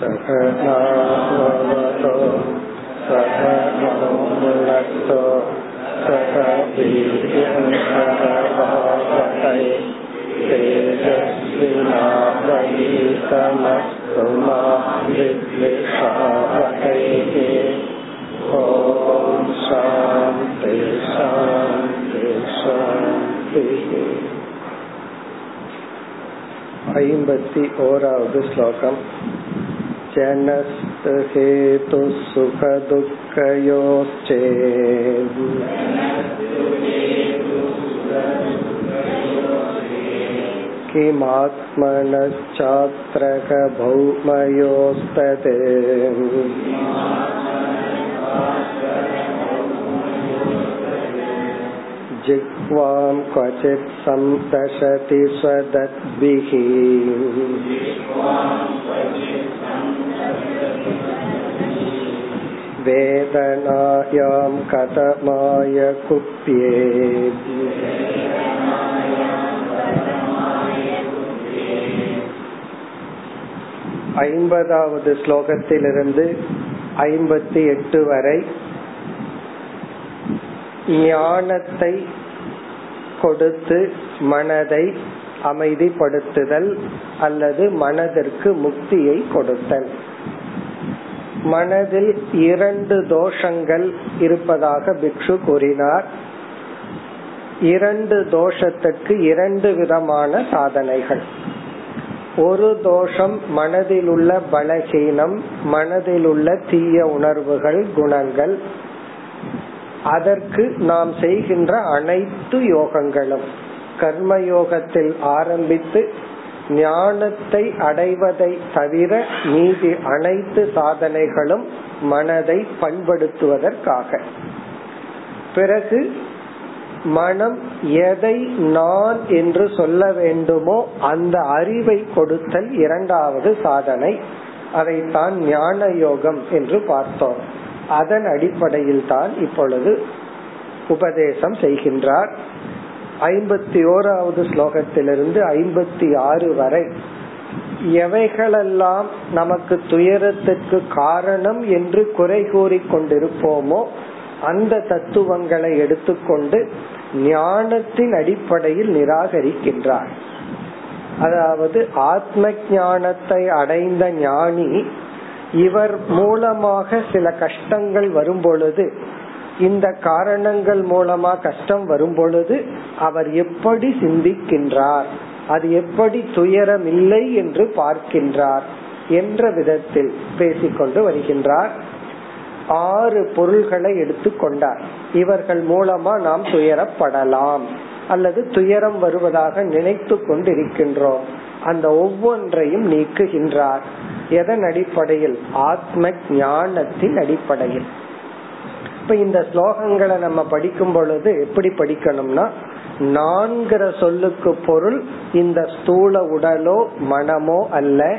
सकनावतो सकनो भुनक्तो सक वीर्यङ्करवावहै तेजस्विनावनीतमस्तु मा विद्विषावहैः ॐ शान्ति शान्ति शान्तिः ऐम्बति ओरावद् श्लोकम् जनस्तु किमात्मनश्चात्रकभौमयोस्तते। जिह्वां क्वचित् सन्दशति स्वदद्भिः। वेदनायां कथमाय कुप्ये ஐம்பதாவது ஸ்லோகத்திலிருந்து ஐம்பத்தி எட்டு வரை ஞானத்தை கொடுத்து மனதை அமைதிப்படுத்துதல் அல்லது மனதிற்கு முக்தியை கொடுத்தல் மனதில் இரண்டு தோஷங்கள் இருப்பதாக பிக்ஷு கூறினார். இரண்டு தோஷத்துக்கு இரண்டு விதமான சாதனைகள். ஒரு தோஷம் மனதில் உள்ள பலகீனம் மனதில் உள்ள தீய உணர்வுகள் குணங்கள். அதற்கு நாம் செய்கின்ற அனைத்து யோகங்களும். கர்ம யோகத்தில் ஆரம்பித்து ஞானத்தை அடைவதை தவிர மீதி அனைத்து சாதனைகளும் மனதை பண்படுத்துவதற்காக. பிறகு மனம் எதை நான் என்று சொல்ல வேண்டுமோ அந்த அறிவை கொடுத்தல் இரண்டாவது சாதனை. அதைத்தான் ஞான யோகம் என்று பார்த்தோம். அதன் அடிப்படையில் தான் இப்பொழுது உபதேசம் செய்கின்றார். ஐம்பத்தி ஓராவது ஸ்லோகத்திலிருந்து ஐம்பத்தி ஆறு வரை எவைகளெல்லாம் நமக்கு துயரத்துக்கு காரணம் என்று குறை கூறி கொண்டிருப்போமோ அந்த தத்துவங்களை எடுத்துக்கொண்டு ஞானத்தின் அடிப்படையில் நிராகரிக்கின்றார். அதாவது ஆத்ம ஞானத்தை அடைந்த ஞானி இவர் மூலமாக சில கஷ்டங்கள் வரும் பொழுது இந்த காரணங்கள் மூலமா கஷ்டம் வரும் பொழுது அவர் எப்படி சிந்திக்கின்றார்? அது எப்படி துயரம் இல்லை என்று பார்க்கின்றார் என்ற விதத்தில் பேசிக்கொண்டு வருகின்றார். ஆறு பொருள்களை எடுத்துக்கொண்டார் இவர்கள் மூலமா நாம் துயரப்படலாம் அல்லது துயரம் வருவதாக நினைத்து கொண்டிருக்கின்றோம். அந்த ஒவ்வொன்றையும் நீக்குகின்றார். எதன் அடிப்படையில்? ஆத்ம ஞானத்தின் அடிப்படையில். இப்ப இந்த ஸ்லோகங்களை நம்ம படிக்கும் பொழுது எப்படி படிக்கணும்னா நான்கிற சொல்லுக்கு பொருள் இந்த ஸ்தூல உடலோ மனமோ அல்ல.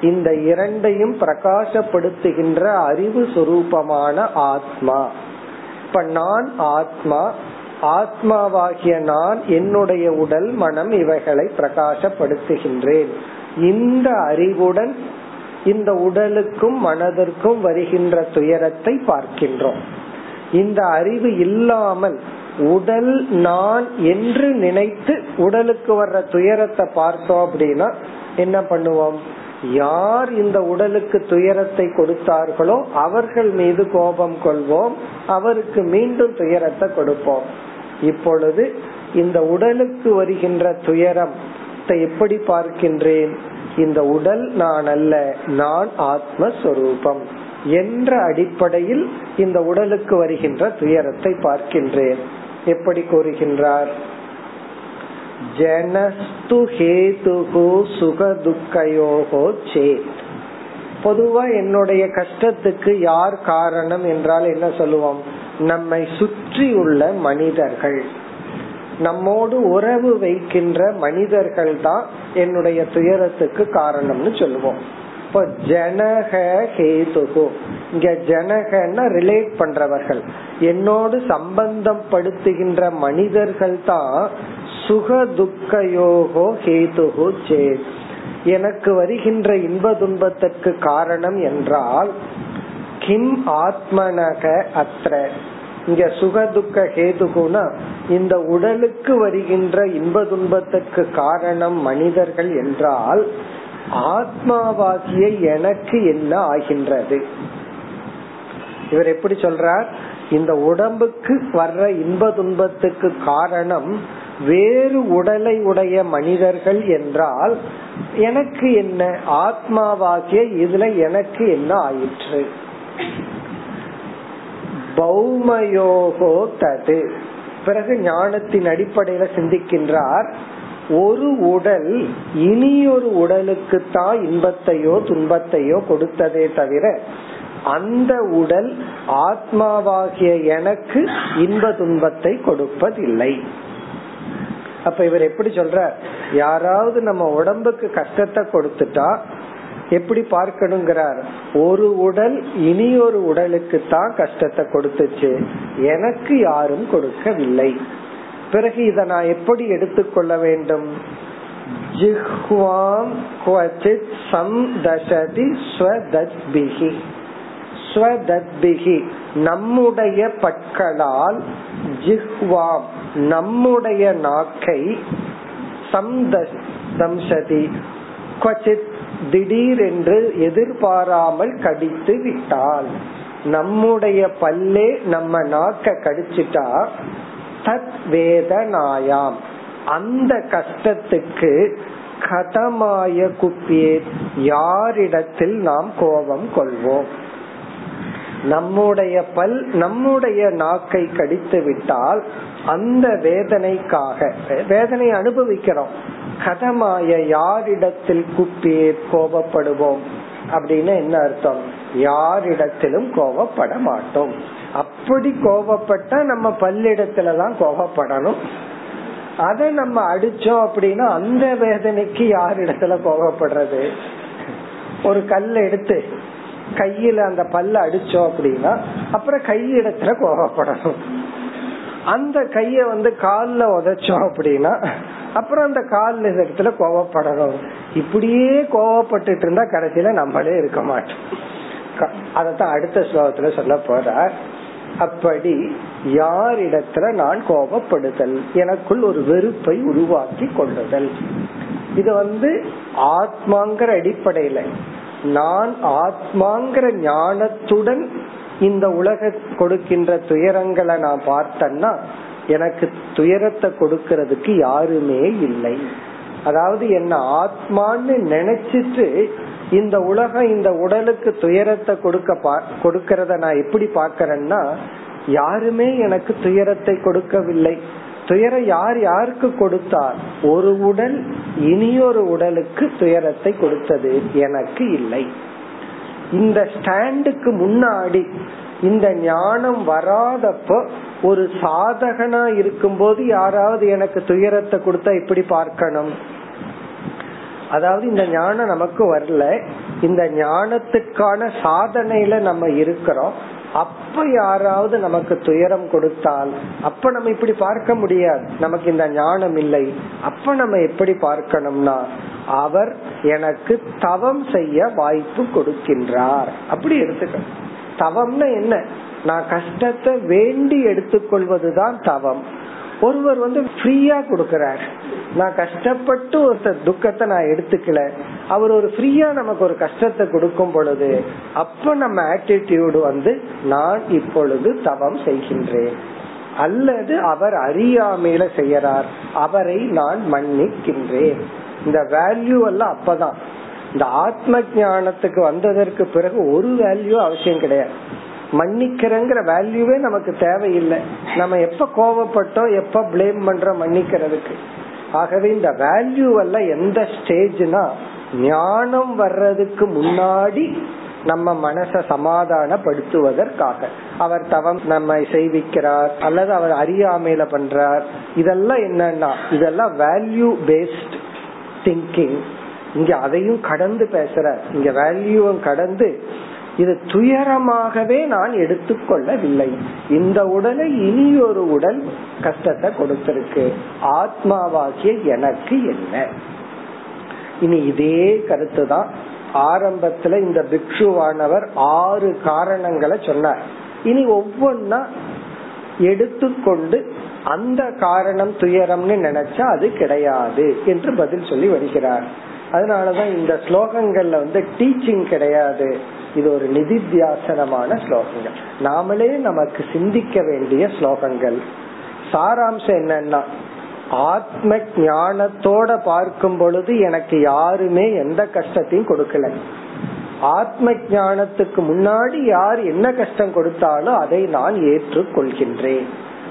இந்த இரண்டையும் பிரகாசப்படுத்துகின்ற அறிவு சுரூபமான ஆத்மா. இப்ப நான் ஆத்மா ஆத்மாவாகிய நான் என்னுடைய உடல் மனம் இவைகளை பிரகாசப்படுத்துகின்றேன். இந்த அறிவுடன் இந்த உடலுக்கும் மனதிற்கும் வருகின்ற துயரத்தை பார்க்கின்றோம். இந்த அறிவு இல்லாமல் உடல் நான் என்று நினைத்து உடலுக்கு வர்ற துயரத்தை பார்த்தோம் அப்படின்னா என்ன பண்ணுவோம்? யார் இந்த உடலுக்கு துயரத்தை கொடுத்தார்களோ அவர்கள் மீது கோபம் கொள்வோம் அவருக்கு மீண்டும் துயரத்தை கொடுப்போம். இப்பொழுது இந்த உடலுக்கு வருகின்ற துயரத்தை எப்படி பார்க்கின்றேன்? இந்த உடல் நான் அல்ல நான் ஆத்மஸ்வரூபம். என்ற அடிப்படையில் இந்த உடலுக்கு வருகின்ற துயரத்தை பார்க்கின்றேன். எப்படி கூறுகின்றார்? ஜனஸ்து ஹேதுகு சுக துக்கயோகோ சேத். பொதுவா என்னுடைய கஷ்டத்துக்கு யார் காரணம் என்றால் என்ன சொல்லுவோம்? நம்மை சுற்றி உள்ள மனிதர்கள். நம்மோடு உறவு வைக்கின்ற மனிதர்கள் தான் என்னுடைய துயரத்துக்கு காரணம்னு சொல்லுவோம். இப்போ ஜனக ஹேதுகு இங்க ஜனகன்னா ரிலேட் பண்றவர்கள். என்னோடு சம்பந்தம் படுத்துகின்ற மனிதர்கள் தான் சுக துக்கயோகோ ஹேதுகு சேத். எனக்கு வருகின்ற இன்ப துன்பத்திற்கு காரணம் என்றால் கிம் ஆத்மனக அത്ര இங்க சுக துக்க ஹேதுகுனா இந்த உடலுக்கு வருகின்ற இன்ப துன்பத்துக்கு காரணம் மனிதர்கள் என்றால் ஆத்மாவாகிய எனக்கு என்ன ஆகின்றது? இவர் எப்படி சொல்றார்? இந்த உடம்புக்கு வர்ற இன்ப துன்பத்துக்கு காரணம் வேறு உடலை உடைய மனிதர்கள் என்றால் எனக்கு என்ன? ஆத்மாவாகிய இதுல எனக்கு என்ன ஆயிற்று? பௌமயோகோ தது. பிறகு ஞானத்தின் அடிப்படையில சிந்திக்கின்றார். ஒரு உடல் இனியொரு உடலுக்கு தான் இன்பத்தையோ துன்பத்தையோ கொடுத்ததே தவிர அந்த உடல் ஆத்மாவாகிய எனக்கு இன்ப துன்பத்தை கொடுப்பதில்லை. அப்ப இவர் எப்படி சொல்ற யாராவது நம்ம உடம்புக்கு கஷ்டத்தை கொடுத்துட்டா எப்படி பார்க்கணுங்கிறார்? ஒரு உடல் இனி ஒரு உடலுக்கு தான் கஷ்டத்தை கொடுத்துச்சு. எனக்கு யாரும் கொடுக்கவில்லை. பிறகு இத நான் எப்படி எடுத்துக்கொள்ள வேண்டும்? ஜிஹ்வாம் குவச்சித் சம்தசதி ஸ்வதத்பிகி ஸ்வதத்பிகி நம்முடைய பற்களால் ஜிஹ்வாம் நம்முடைய நாக்கை சம்தம்சதி குவச்சித் திடீரென்று எதிர்பாராமல் கடித்து விட்டால் நம்முடைய பல்லே நம்ம நாக்க கடிச்சிட்டா தத் வேதனாயாம் அந்த கஷ்டத்துக்கு கதமாய குப்பியே யாரிடத்தில் நாம் கோபம் கொள்வோம்? நம்முடைய பல் நம்முடைய நாக்கை கடித்து விட்டால் அந்த வேதனைக்காக வேதனை அனுபவிக்கிறோம். கதமாய யாரிடத்தில் குப்பியே கோபப்படுவோம்? அப்படின்னு என்ன அர்த்தம்? யாரிடத்திலும் கோபப்பட மாட்டோம் அப்படி கோபப்பட்டா நம்ம பல்லிடத்துலதான் கோபப்படணும். அதை நம்ம அடிச்சோம் அப்படின்னா அந்த வேதனைக்கு யார் இடத்துல கோபப்படுறது? ஒரு கல் எடுத்து கையில அந்த பல்ல அடிச்சோம் அப்படின்னா அப்புறம் கை இடத்துல கோபப்படணும். அந்த கைய வந்து கால்ல உதைச்சோம் அப்படின்னா அப்புறம் அந்த கால் இடத்துல கோவப்படணும் இப்படியே கோவப்பட்டுட்டு இருந்தா கடைசியில நம்மளே இருக்க மாட்டோம். அதத்தான் அடுத்த ஸ்லோகத்துல சொல்ல போற அப்படி யாரிடத்துல நான் கோபப்படுதல்? எனக்குள் ஒரு வெறுப்பை உருவாக்கி கொள்ளுதல். இது வந்து ஆத்மாங்கிற அடிப்படையில நான் ஆத்மாங்கிற ஞானத்துடன் இந்த உலக கொடுக்கின்ற துயரங்களை நான் பார்த்தேன்னா எனக்கு துயரத்தை கொடுக்கறதுக்கு யாருமே இல்லை. அதாவது என்ன ஆத்மான்னு நினைச்சிட்டு இந்த உலகம் இந்த உடலுக்கு துயரத்தை கொடுக்க கொடுக்கறத நான் எப்படி பாக்கிறேன்னா யாருமே எனக்கு துயரத்தை கொடுக்கவில்லை. துயரம் யார் யாருக்கு கொடுத்தார்? ஒரு உடல் இனியொரு உடலுக்கு துயரத்தை கொடுத்தது எனக்கு இல்லை. இந்த ஸ்டாண்டுக்கு முன்னாடி இந்த ஞானம் வராதப்போ ஒரு சாதகனா இருக்கும்போது யாராவது எனக்கு துயரத்தை கொடுத்தா எப்படி பார்க்கணும்? அதாவது இந்த ஞானம் நமக்கு வரல. இந்த ஞானத்துக்கான சாதனையில நம்ம இருக்கிறோம். அப்ப யாராவது நமக்கு துயரம் கொடுத்தால் அப்ப நம்ம இப்படி பார்க்க முடியாது. நமக்கு இந்த ஞானம் இல்லை. அப்ப நம்ம எப்படி பார்க்கணும்னா அவர் எனக்கு தவம் செய்ய வாய்ப்பு கொடுக்கின்றார். அப்படி எடுத்துக்கணும். தவம்னா என்ன? நான் கஷ்டத்தை வேண்டி எடுத்துக்கொள்வதுதான் தவம். ஒருவர் வந்து ஃப்ரீயா கொடுக்கிறார். நான் கஷ்டப்பட்டு ஒருத்தர் துக்கத்தை நான் எடுத்துக்கல. அவர் ஒரு ஃப்ரீயா நமக்கு ஒரு கஷ்டத்தை கொடுக்கும் பொழுது அப்ப நம்ம ஆட்டிடியூடு வந்து நான் இப்பொழுது தவம் செய்கின்றேன். அல்லது அவர் அறியாமையில செய்யறார். அவரை நான் மன்னிக்கின்றேன். இந்த வேல்யூ எல்லாம் அப்பதான். இந்த ஆத்ம ஞானத்துக்கு வந்ததற்கு பிறகு ஒரு வேல்யூ அவசியம் கிடையாது. மன்னிக்கிறங்கிற வேல்யூவே நமக்கு தேவையில்லை. நம்ம எப்ப கோவப்பட்டோம் எப்ப பிளேம் பண்றோம் மன்னிக்கிறதுக்கு. ஆகவே இந்த வேல்யூ எல்லாம் எந்த ஸ்டேஜ்னா ஞானம் வர்றதுக்கு முன்னாடி நம்ம மனச சமாதானப்படுத்துவதற்காக. அவர் தவம் நம்மை செய்விக்கிறார் அல்லது அவர் அறியாமையில பண்றார். இதெல்லாம் என்னன்னா இதெல்லாம் வேல்யூ பேஸ்ட் திங்கிங் இங்க அதையும் கடந்து பேசுற இங்க வேல்யூவும் கடந்து இது துயரமாகவே நான் எடுத்துக்கொள்ளவில்லை. இந்த உடலை இனி ஒரு உடல் கஷ்டத்தை கொடுத்திருக்கு. ஆத்மாவாகிய எனக்கு என்ன? இனி இதே கருத்து தான் ஆரம்பத்துல இந்த பிக்ஷுவானவர் ஆறு காரணங்களை சொன்னார். இனி ஒவ்வொன்னா எடுத்துக்கொண்டு அந்த காரணம் துயரம்னு நினைச்சா அது கிடையாது என்று பதில் சொல்லி வருகிறார். அதனாலதான் இந்த ஸ்லோகங்கள்ல வந்து டீச்சிங் கிடையாது. இது ஒரு நிதித்தியாசனமான ஸ்லோகங்கள். நாமளே நமக்கு சிந்திக்க வேண்டிய ஸ்லோகங்கள். சாராம்சம் என்னன்னா ஆத்ம ஞானத்தோட பார்க்கும் பொழுது எனக்கு யாருமே எந்த கஷ்டத்தையும் கொடுக்கல. ஆத்ம ஞானத்துக்கு முன்னாடி யார் என்ன கஷ்டம் கொடுத்தாலும் அதை நான் ஏற்றுக்கொள்கின்றேன்.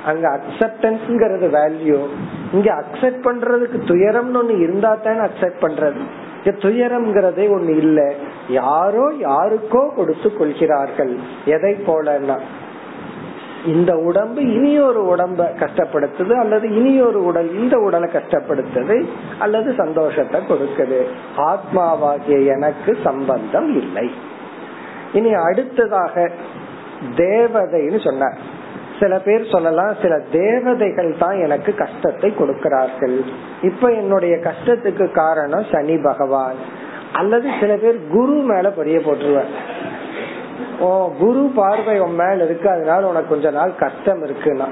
அங்க அக்செப்டன்ஸ்ங்கிறது வேல்யூ இங்க அக்செப்ட் பண்றதுக்கு துயரம்னு ஒண்ணு இருந்தா தானே அக்செப்ட் பண்றது. துயரம்ங்கிறதே ஒண்ணு இல்ல. யாரோ யாருக்கோ கொடுத்து கொள்கிறார்கள். எதை போலன்னா இந்த உடம்பு இனி ஒரு உடம்ப கஷ்டப்படுத்துது அல்லது இனி ஒரு உடல் இந்த உடலை கஷ்டப்படுத்துது அல்லது சந்தோஷத்தை கொடுக்குது. ஆத்மாவாகிய எனக்கு சம்பந்தம் இல்லை. இனி அடுத்ததாக தேவதைன்னு சொன்னார். சில பேர் சொல்லலாம் சில தேவதைகள் தான் எனக்கு கஷ்டத்தை கொடுக்கிறார்கள். இப்ப என்னுடைய கஷ்டத்துக்கு காரணம் சனி பகவான். அல்லது சில பேர் குரு மேல பொரிய போட்டுருவார். ஓ குரு பார்வை உன் மேல இருக்கு அதனால உனக்கு கொஞ்ச நாள் கஷ்டம் இருக்குன்னா.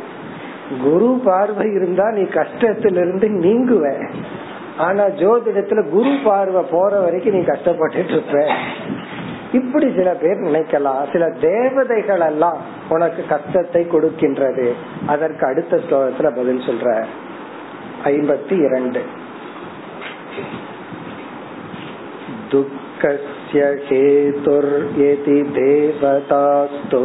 குரு பார்வை இருந்தா நீ கஷ்டத்திலிருந்து நீங்குவ. ஆனா ஜோதிடத்துல குரு பார்வை போற வரைக்கும் நீ கஷ்டப்பட்டு இருப்ப. இப்படி சில பேர் நினைக்கலாம் சில தேவதைகள் எல்லாம் உனக்கு கஷ்டத்தை கொடுக்கின்றது அதற்கு அடுத்த ஸ்லோகத்துல பதில் சொல்ற ஐம்பத்தி இரண்டு दुःखस्य हेतुर्यति देवतास्तो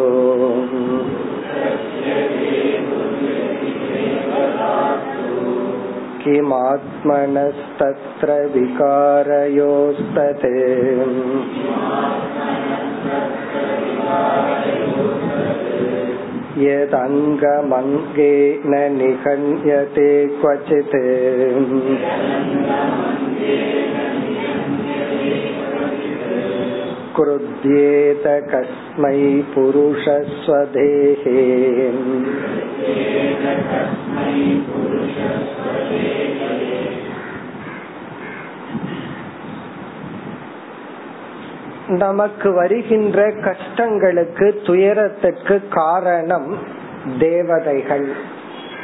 किमात्मनस्तत्र विकारयोस्तते यदङ्गमङ्गेन निहन्यते क्वचित् क्रुध्येत कस्मै पुरुषस्वदेहे நமக்கு வருகின்ற கஷ்டங்களுக்கு துயரத்துக்கு காரணம் தேவதைகள்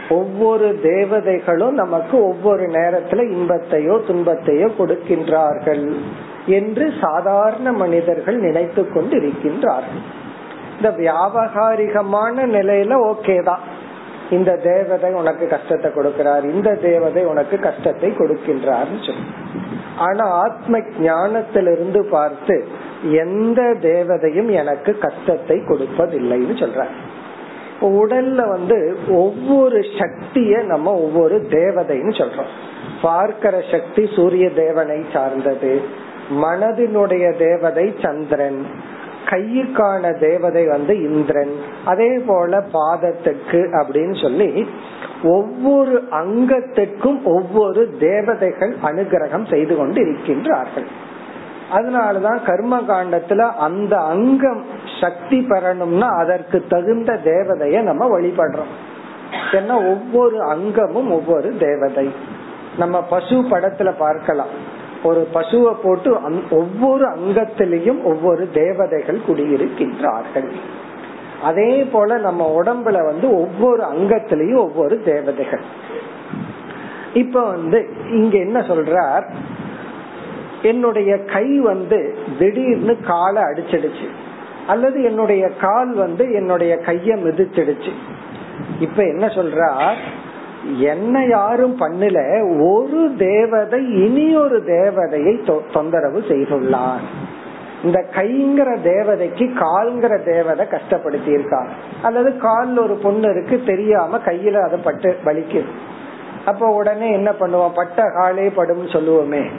ஒவ்வொரு தேவதைகளும் நமக்கு ஒவ்வொரு நேரத்துல இன்பத்தையோ துன்பத்தையோ கொடுக்கின்றார்கள் என்று சாதாரண மனிதர்கள் நினைத்து கொண்டு இருக்கின்றார்கள் இந்த வியாபகாரிகமான நிலையில ஓகே தான். இந்த தேவதை உனக்கு கஷ்டத்தை கொடுக்கிறார் இந்த தேவதை உனக்கு கஷ்டத்தை கொடுக்கின்றார் சொல்லி. ஆனா ஆத்ம ஞானத்திலிருந்து பார்த்து எந்த தேவதையும் எனக்கு கஷ்டத்தை கொடுப்பதில்லைன்னு சொல்ற உடல்ல வந்து ஒவ்வொரு சக்திய நம்ம ஒவ்வொரு தேவதைன்னு சொல்றோம். பார்க்கிற சக்தி சூரிய தேவனை சார்ந்தது மனதினுடைய தேவதை சந்திரன் கையுக்கான தேவதை வந்து இந்திரன். அதே போல பாதத்துக்கு அப்படின்னு சொல்லி ஒவ்வொரு அங்கத்துக்கும் ஒவ்வொரு தேவதைகள் அனுகிரகம் செய்து கொண்டு இருக்கின்றார்கள் அதனாலதான் கர்ம காண்டத்துல அந்த அங்கம் சக்தி பெறணும்னா அதற்கு தகுந்த தேவதைய நம்ம வழிபடுறோம். ஏன்னா ஒவ்வொரு அங்கமும் ஒவ்வொரு தேவதை. நம்ம பசு படத்துல பார்க்கலாம். ஒரு பசுவை போட்டு ஒவ்வொரு அங்கத்திலையும் ஒவ்வொரு தேவதைகள் குடியிருக்கின்றார்கள். அதே போல நம்ம உடம்புல வந்து ஒவ்வொரு அங்கத்திலையும் ஒவ்வொரு தேவதைகள். இப்ப வந்து இங்க என்ன சொல்றார்? என்னுடைய கை வந்து திடீர்னு காலை அடிச்சிடுச்சு. அல்லது என்னுடைய கால் வந்து என்னுடைய கைய மிதிச்சிடுச்சு. இப்ப என்ன சொல்றா என்ன யாரும் பண்ணல ஒரு தேவதை இனி ஒரு தேவதையை தொந்தரவு செய்துள்ளார். இந்த கைங்கிற தேவதைக்கு கால்ங்கிற தேவதை கஷ்டப்படுத்தி இருக்காங்க அல்லது கால்ல ஒரு பொண்ணு இருக்கு தெரியாம கையில அதை பட்டு வலிக்கு அப்ப உடனே என்ன பண்ணுவோம்? பட்ட காலே படும் சொல்லுவோமே.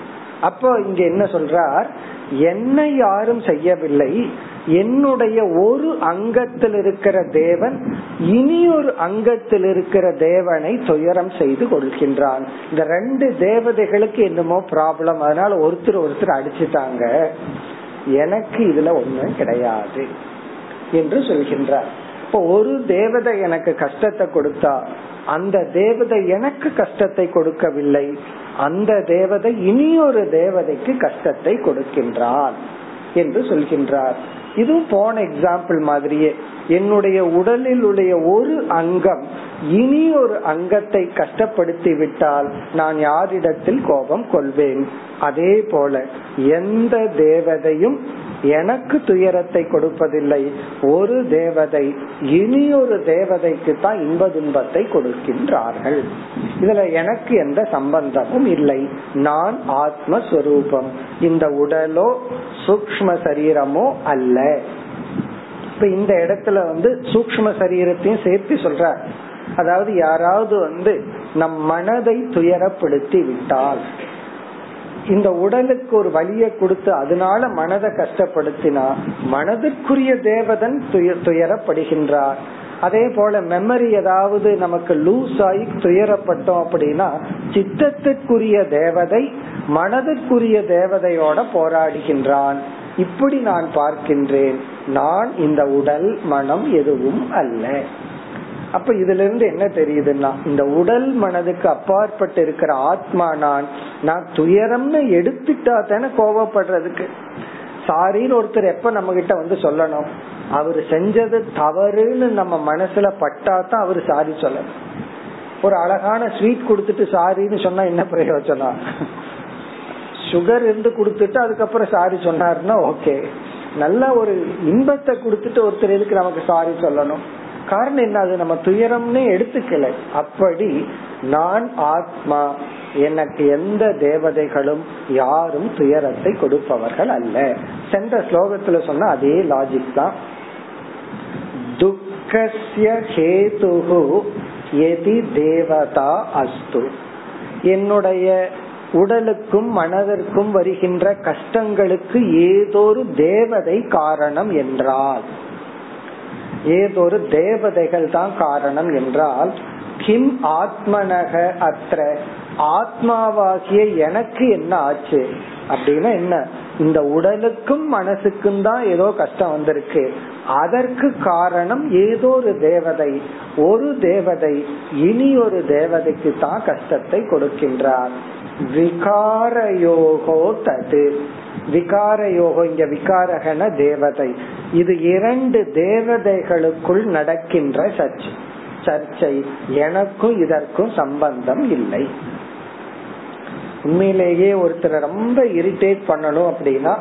அப்போ இங்க என்ன சொல்றார்? என்னை யாரும் செய்யவில்லை என்னுடைய ஒரு அங்கத்தில் இருக்கிற தேவன் இனி ஒரு அங்கத்தில் இருக்கிற தேவனை துயரம் செய்து கொள்கின்றான். இந்த ரெண்டு தேவதைகளுக்கு என்னமோ ப்ராப்ளம் அதனால ஒருத்தர் ஒருத்தர் அடிச்சுட்டாங்க. எனக்கு இதுல ஒண்ணும் கிடையாது என்று சொல்கின்றார். இப்போ ஒரு தேவதை எனக்கு கஷ்டத்தை கொடுத்தா அந்த தேவதை எனக்கு கஷ்டத்தை கொடுக்கவில்லை. அந்த தேவதை இனியொரு தேவதைக்கு கஷ்டத்தை கொடுக்கின்றார் என்று சொல்கின்றார். இதுவும் போன எக்ஸாம்பிள் மாதிரியே. என்னுடைய உடலில் உடைய ஒரு அங்கம் இனி ஒரு அங்கத்தை கஷ்டப்படுத்தி விட்டால் நான் யாரிடத்தில் கோபம் கொள்வேன்? அதே போல எந்த தேவதையும் எனக்கு துயரத்தை கொடுப்பதில்லை. ஒரு தேவதை இனி ஒரு தேவதைக்கு தான் இன்ப துன்பத்தை கொடுக்கின்றார்கள். இதுல எனக்கு எந்த சம்பந்தமும் இல்லை. நான் ஆத்மஸ்வரூபம். இந்த உடலோ சூக்ம சரீரமோ அல்ல. இப்ப இந்த இடத்துல வந்து சூக்ம சரீரத்தையும் சேர்த்து சொல்ற அதாவது யாராவது வந்து நம் மனதை துயரப்படுத்தி விட்டால் இந்த உடலுக்கு ஒரு வழியை கொடுத்து அதனால மனதை கஷ்டப்படுத்தினா மனதிற்குரிய தேவதன் துயரப்படுகின்றார். அதே போல மெமரி ஏதாவது நமக்கு லூஸ் ஆகி துயரப்பட்டோம் அப்படின்னா சித்தத்திற்குரிய தேவதை மனதிற்குரிய தேவதையோட போராடுகின்றான். இப்படி நான் பார்க்கின்றேன். நான் இந்த உடல் மனம் எதுவும் அல்ல. அப்ப இதுல இருந்து என்ன தெரியுதுன்னா இந்த உடல் மனதுக்கு அப்பாற்பட்டு இருக்கிற ஆத்மா நான் நான் துயரம்னு எடுத்துட்டா தானே கோவப்படுறதுக்கு. சாரின்னு ஒருத்தர் எப்ப நம்ம கிட்ட வந்து சொல்லணும்? அவர் செஞ்சது தவறுன்னு நம்ம மனசுல பட்டா தான் அவர் சாரி சொல்லணும். ஒரு அழகான ஸ்வீட் கொடுத்துட்டு சாரின்னு சொன்னா என்ன பிரயோஜனம்? சுகர் இருந்து கொடுத்துட்டு அதுக்கப்புறம் சாரி சொன்னாருன்னா ஓகே நல்ல ஒரு இன்பத்தை கொடுத்துட்டு ஒருத்தர் எதுக்கு நமக்கு சாரி சொல்லணும்? காரணம் என்ன? அது நம்ம துயரம்னு எடுத்துக்கல. அப்படி நான் ஆத்மா எனக்கு எந்த தேவதைகளும் யாரும் துயரத்தை கொடுப்பவர்கள் அல்ல. சென்ற ஸ்லோகத்துல சொன்ன அதே லாஜிக் தான். துக்கசிய ஹேதுகு எதி தேவதா அஸ்து. என்னுடைய உடலுக்கும் மனதிற்கும் வருகின்ற கஷ்டங்களுக்கு ஏதோ ஒரு தேவதை காரணம் என்றால் ஏதொரு தேவதைகள் தான் காரணம் என்றால் கிம் ஆத்மனக அத்த ஆத்மாவாகிய எனக்கு என்ன ஆச்சு? அப்படின்னா என்ன? இந்த உடலுக்கும் மனசுக்கும் தான் ஏதோ கஷ்டம் வந்திருக்கு. அதற்கு காரணம் ஏதோ ஒரு தேவதை ஒரு தேவதை இனி ஒரு தேவதைக்கு தான் கஷ்டத்தை கொடுக்கின்றார். விகாரயோகோ தது. விகார யோகம் இங்க விகாரகன தேவதை. இது இரண்டு தேவதைகளுக்குள் நடக்கின்ற சர்ச்சை சர்ச்சை எனக்கும் இதற்கும் சம்பந்தம் இல்லை. உண்மையிலேயே ஒருத்தரை ரொம்ப இரிட்டேட் பண்ணணும் அப்படின்னா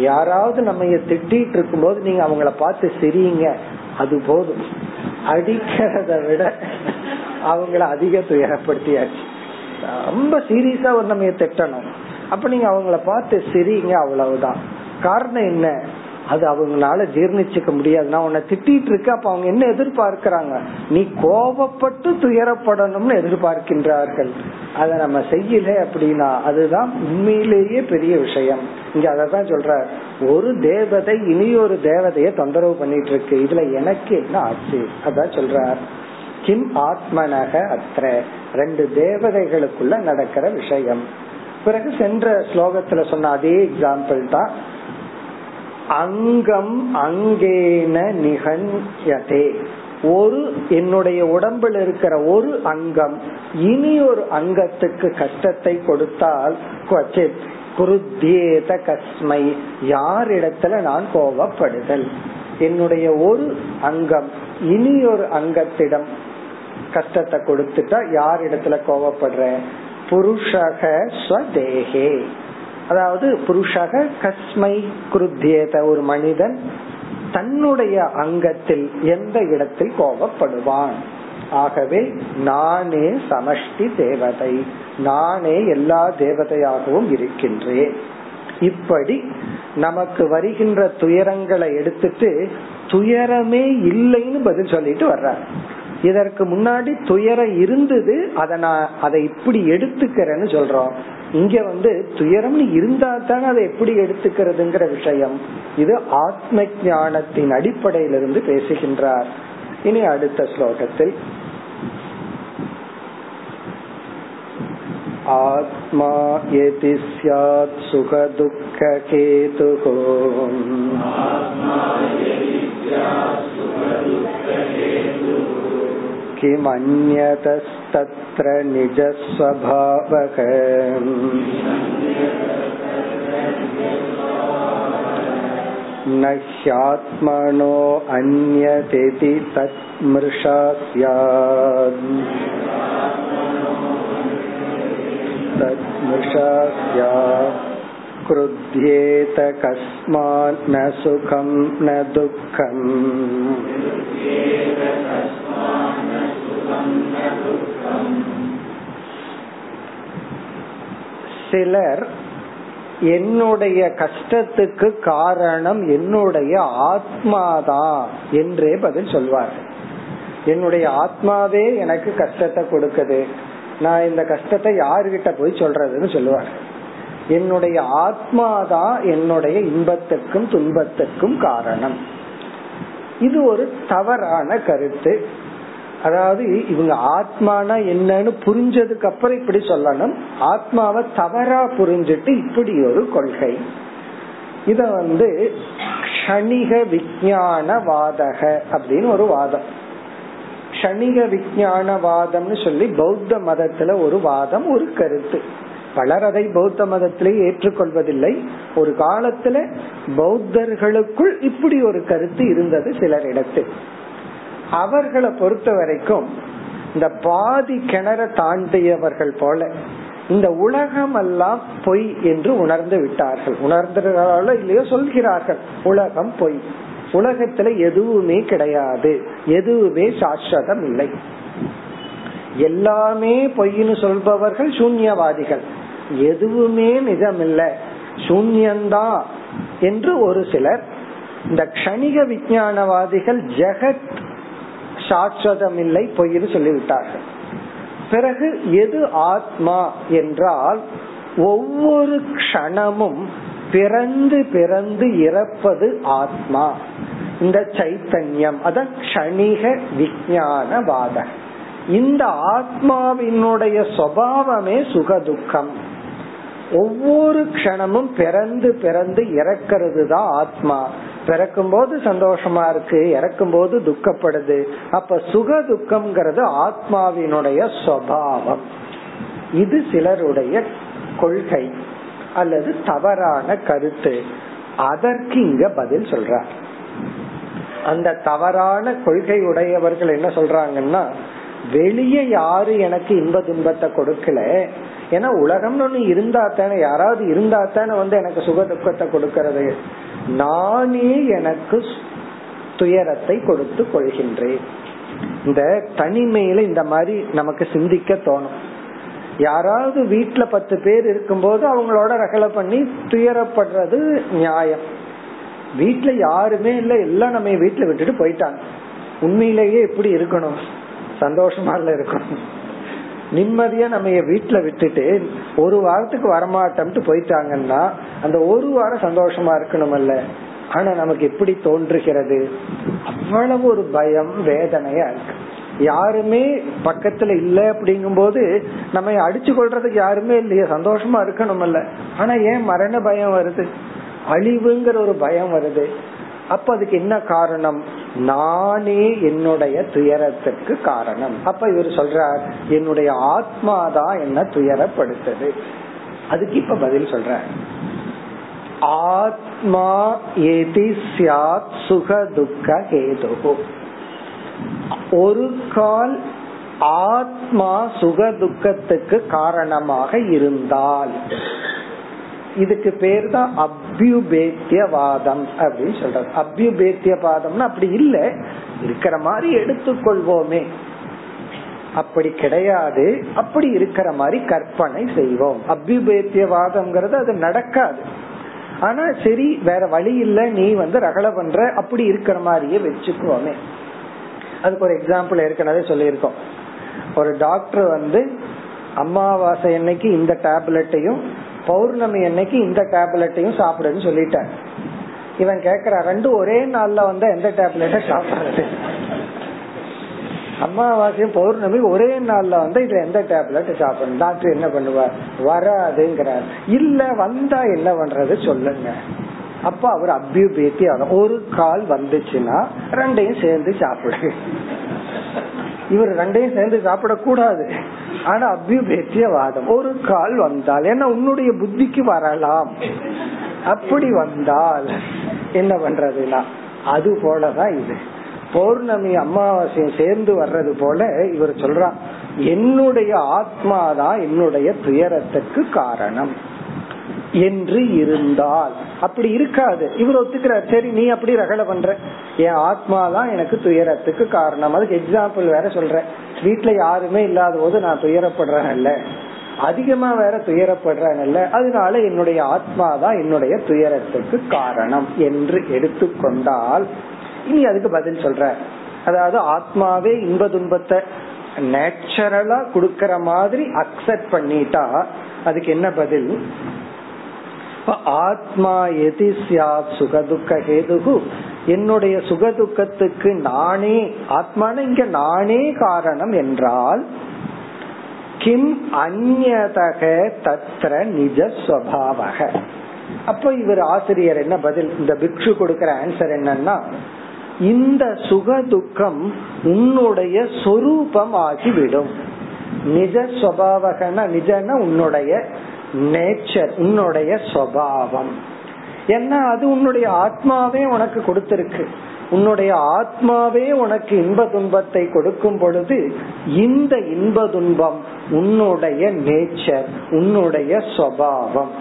யாராவது நம்ம திட்டிட்டு இருக்கும் போது நீங்க அவங்கள பார்த்து சிரிங்க. அது போதும். அடிக்கிறத விட அவங்கள அதிக துயரப்படுத்தியாச்சு ரொம்ப சீரியஸா ஒரு நம்ம திட்டணும். அப்ப நீங்க அவங்கள பார்த்து சிரிங்க அவ்வளவுதான். காரணம் என்ன? அது அவங்களால ஜீர்ணிச்சுக்க முடியாது. நான் உன்னை திட்டிட்டு இருக்க அப்ப அவங்க என்ன எதிர்பார்க்கிறாங்க? நீ கோபப்பட்டு துயரப்படணும்னு எதிர்பார்க்கின்றார்கள். அதை நம்ம செய்யல அப்படின்னா அதுதான் உண்மையிலேயே பெரிய விஷயம். இங்க அதான் சொல்ற ஒரு தேவதை இனி ஒரு தேவதைய தொந்தரவு பண்ணிட்டு இருக்கு இதுல எனக்கு என்ன ஆச்சு? அதான் சொல்ற கிம் ஆத்மனக அத்த ரெண்டு தேவதைகளுக்குள்ள நடக்கிற விஷயம். பிறகு சென்ற ஸ்லோகத்துல சொன்ன அதே எக்ஸாம்பிள் தான் அங்கம் அங்கேன நிகழ்யதே. ஒரு என்னுடைய உடம்பில் இருக்கிற ஒரு அங்கம் இனி ஒரு அங்கத்துக்கு கஷ்டத்தை கொடுத்தால் குருத்தேத கஸ்மை யாரிடத்துல நான் கோவப்படுதல் என்னுடைய ஒரு அங்கம் இனி ஒரு அங்கத்திடம் கஷ்டத்தை கொடுத்துட்டா யார் இடத்துல கோவப்படுறேன் புருஷக ஸ்வதேகே. அதாவது புருஷக கஸ்மை குருத்தியத ஒரு மனிதன் தன்னுடைய அங்கத்தில் எந்த இடத்தில் கோபப்படுவான்? ஆகவே நானே சமஷ்டி தேவதை நானே எல்லா தேவதையாகவும் இருக்கின்றேன். இப்படி நமக்கு வருகின்ற துயரங்களை எடுத்துட்டு துயரமே இல்லைன்னு பதில் சொல்லிட்டு வர்ற இதற்கு முன்னாடி துயரம் இருந்தது அதை நான் அதை இப்படி எடுத்துக்கிறேன்னு சொல்றோம் இங்க வந்து துயரம்னு இருந்தா தானே அதை எப்படி எடுத்துக்கிறதுங்கிற விஷயம் இது ஆத்ம ஞானத்தின் அடிப்படையிலிருந்து பேசுகின்றார் இனி அடுத்த ஸ்லோகத்தில் आत्मा यदि स्यात् सुखदुःखकेतुः किमन्यतस्तत्र निजस्वभावः न ह्यात्मनो अन्यतिति तत्मृषा स्यात्। तत्मृषा स्यात्। क्रुध्येत कस्मात् न सुखं न दुःखम्। சிலர் என்னுடைய கஷ்டத்துக்கு காரணம் என்னுடைய ஆத்மாதான் என்றே பதில் சொல்வார்கள். என்னுடைய ஆத்மாவே எனக்கு கஷ்டத்தை கொடுக்குது. நான் இந்த கஷ்டத்தை யாருகிட்ட போய் சொல்றதுன்னு சொல்லுவார் என்னுடைய ஆத்மாதான் என்னுடைய இன்பத்துக்கும் துன்பத்துக்கும் காரணம். இது ஒரு தவறான கருத்து. அதாவது இவங்க ஆத்மானா என்னன்னு புரிஞ்சதுக்கு அப்புறம் இப்படி சொல்லணும். ஆத்மாவை தவறா புரிஞ்சிட்டு இப்படி ஒரு கொள்கை. இத வந்து க்ஷணிக விஜயான வாதக அப்படின்னு ஒரு வாதம். க்ஷணிக விஜயான வாதம்னு சொல்லி பௌத்த மதத்துல ஒரு வாதம் ஒரு கருத்து. பலர் அதை பௌத்த மதத்திலே ஏற்றுக்கொள்வதில்லை. ஒரு காலத்துல பௌத்தர்களுக்குள் இப்படி ஒரு கருத்து இருந்தது சிலரிடத்தில். அவர்களை பொறுத்த வரைக்கும் இந்த பாதி கிணற தாண்டியவர்கள் போல இந்த உலகம் எல்லாம் பொய் என்று உணர்ந்து விட்டார்கள். உணர்ந்தார்களோ இல்லையோ சொல்கிறார்கள் உலகம் பொய். உலகத்துல எதுவுமே கிடையாது எதுவுமே சாஸ்வதம் இல்லை. எல்லாமே பொய்னு சொல்பவர்கள் சூன்யவாதிகள். எதுவுமே நிஜமில்ல சூன்யந்தான் என்று ஒரு சிலர் இந்த கணிக விஞ்ஞானவாதிகள் ஜெகத் சாஸ்வதம் இல்லை பொய்னு சொல்லிவிட்டார்கள் பிறகு எது ஆத்மா என்றால் ஒவ்வொரு க்ஷணமும் பிறந்து பிறந்து இறப்பது ஆத்மா. இந்த சைத்தன்யம் அதான் கணிக விஞ்ஞானவாத இந்த ஆத்மாவினுடைய சுவாவமே சுகதுக்கம். ஒவ்வொரு க்ஷணமும் பிறந்து பிறந்து இறக்கிறது தான் ஆத்மா. பிறக்கும் போது சந்தோஷமா இருக்கு இறக்கும் போது துக்கப்படுது. அப்ப சுக துக்கம்ங்கிறது ஆத்மாவினுடைய சுவாவம். இது சிலருடைய கொள்கை அல்லது தவறான கருத்து. அதற்கு இங்க பதில் சொல்றார். அந்த தவறான கொள்கை உடையவர்கள் என்ன சொல்றாங்கன்னா வெளியே யாரு எனக்கு இன்ப துன்பத்தை கொடுக்கல ஏன்னா உலகம்னு ஒண்ணு இருந்தா தானே யாராவது இருந்தா தானே வந்து எனக்கு சுக துக்கத்தை கொடுக்கறது. நானே எனக்கு துயரத்தை கொடுத்து கொள்கின்றேன். இந்த தனிமையில இந்த மாதிரி நமக்கு சிந்திக்க தோணும். யாராவது வீட்டுல பத்து பேர் இருக்கும்போது அவங்களோட ரகலை பண்ணி துயரப்படுறது நியாயம். வீட்டுல யாருமே இல்ல எல்லாம் நம்ம வீட்டுல விட்டுட்டு போயிட்டாங்க. உண்மையிலேயே எப்படி இருக்கணும். சந்தோஷமா இருக்கணும். நிம்மதியா நம்ம வீட்டுல விட்டுட்டு ஒரு வாரத்துக்கு வரமாட்டோம்ட்டு போயிட்டாங்கன்னா அந்த ஒரு வாரம் சந்தோஷமா இருக்கணும்ல ஆனா நமக்கு எப்படி தோன்றுகிறது? அவ்வளவு ஒரு பயம் வேதனையா இருக்கு. யாருமே பக்கத்துல இல்ல அப்படிங்கும் போது நம்ம அடிச்சு கொள்றதுக்கு யாருமே இல்லையே சந்தோஷமா இருக்கணும்ல ஆனா ஏன் மரண பயம் வருது? அழிவுங்கிற ஒரு பயம் வருது. அப்ப அதுக்கு என்ன காரணம்? நானே என்னுடைய துயரத்துக்கு காரணம். அப்ப இவர் சொல்றார் என்னுடைய ஆத்மா தான் என்ன துயரப்படுத்தது. அதுக்கு இப்ப பதில் சொல்ற ஆத்மா ஏதி சியாத் சுக துக்க ஹேது ஒரு கால் ஆத்மா சுக துக்கத்துக்கு காரணமாக இருந்தால் இதுக்கு பேர் தான் அபியுபேத்தியவாதம் அப்படின்னு சொல்றது அபியுபேத்தியவாதம்னா அப்படி இல்ல இருக்கிற மாதிரி எடுத்துக்கொள்வோமே. அப்படி கிடையாது அப்படி இருக்கிற மாதிரி கற்பனை செய்வோம். அபியுபேத்தியவாதம்ங்கிறது அது நடக்காது. ஆனா சரி வேற வழி இல்ல நீ வந்து ரகல பண்ற அப்படி இருக்கிற மாதிரியே வச்சுக்குவோமே. அதுக்கு ஒரு எக்ஸாம்பிள் ஏற்கனவே சொல்லியிருக்கோம். ஒரு டாக்டர் வந்து அமாவாசை அன்னைக்கு இந்த டேப்லெட்டையும் பௌர்ணமி அன்னைக்கு இந்த டேப்லெட்டையும் சாப்பிடுன்னு சொல்லிட்டார். இவன் கேக்குற ரெண்டும் ஒரே நாள்ல வந்தா எந்த டேப்லெட்டை சாப்பிடுறது? அமாவாசையும் பௌர்ணமி ஒரே நாள்ல வந்து இதுல எந்த டேப்லெட் சாப்பிடணும்? டாக்டர் என்ன பண்ணுவார்? வராதுங்கிறார். இல்ல வந்தா என்ன பண்றது சொல்லுங்க. அப்ப அவர் அபியுபேத்தி ஆகும். ஒரு கால் வந்துச்சுன்னா ரெண்டையும் சேர்ந்து சாப்பிடு. இவர் ரெண்டையும் சேர்ந்து சாப்பிடக்கூடாது. ஆனா அபியுபேத்திய வாதம் ஒரு கால் வந்தால் ஏன்னா உன்னுடைய புத்திக்கு வரலாம். அப்படி வந்தால் என்ன பண்றதுன்னா அது போலதான் இது. பௌர்ணமி அமாவாசையும் சேர்ந்து வர்றது போல இவர் சொல்றார் என்னுடைய ஆத்மாதான் என்னுடைய துயரத்துக்கு காரணம். என்று இருந்தால். அப்படி இருக்காது. இவர் ஒத்துக்கிறார். சரி நீ அப்படி ரகல பண்ற. என் ஆத்மா தான் எனக்கு துயரத்துக்கு காரணம். அதுக்கு எக்ஸாம்பிள் வேற சொல்றேன் வீட்டுல யாருமே இல்லாத போது நான் துயரப்படுறேன்ல அதிகமா வேற துயரப்படுறேன்ல அதனால என்னுடைய ஆத்மா தான் என்னுடைய துயரத்துக்கு காரணம் என்று எடுத்துக்கொண்டால் இனி அதுக்கு பதில் சொல்ற. அதாவது ஆத்மாவே இன்ப துன்பத்தை நேச்சுரலா குடுக்கற மாதிரி அக்செப்ட் பண்ணிட்டா அதுக்கு என்ன பதில்? ஆத்மா எதி சுகதுக்க ஹேதுகு. என்னுடைய சுகதுக்கத்துக்கு நானே ஆத்மான இங்க நானே காரணம் என்றால் கிம் அந்நதக தத்ர நிஜ ஸ்வபாவக. அப்ப இவர் ஆசிரியர் என்ன பதில் இந்த பிக்ஷு கொடுக்கிற ஆன்சர் என்னன்னா இந்த சுக துக்கம் உன்னுடைய சொரூபம் ஆகிவிடும் நிஜ சுவாவகன நிஜன உன்னுடைய நேச்சர் உன்னுடைய சுவாவம் ஏன்னா அது உன்னுடைய ஆத்மாவே உனக்கு கொடுத்திருக்கு. உன்னுடைய ஆத்மாவே உனக்கு இன்ப துன்பத்தை கொடுக்கும் பொழுது இந்த இன்ப துன்பம் உன்னுடைய நேச்சர் உன்னுடைய சுவாவம்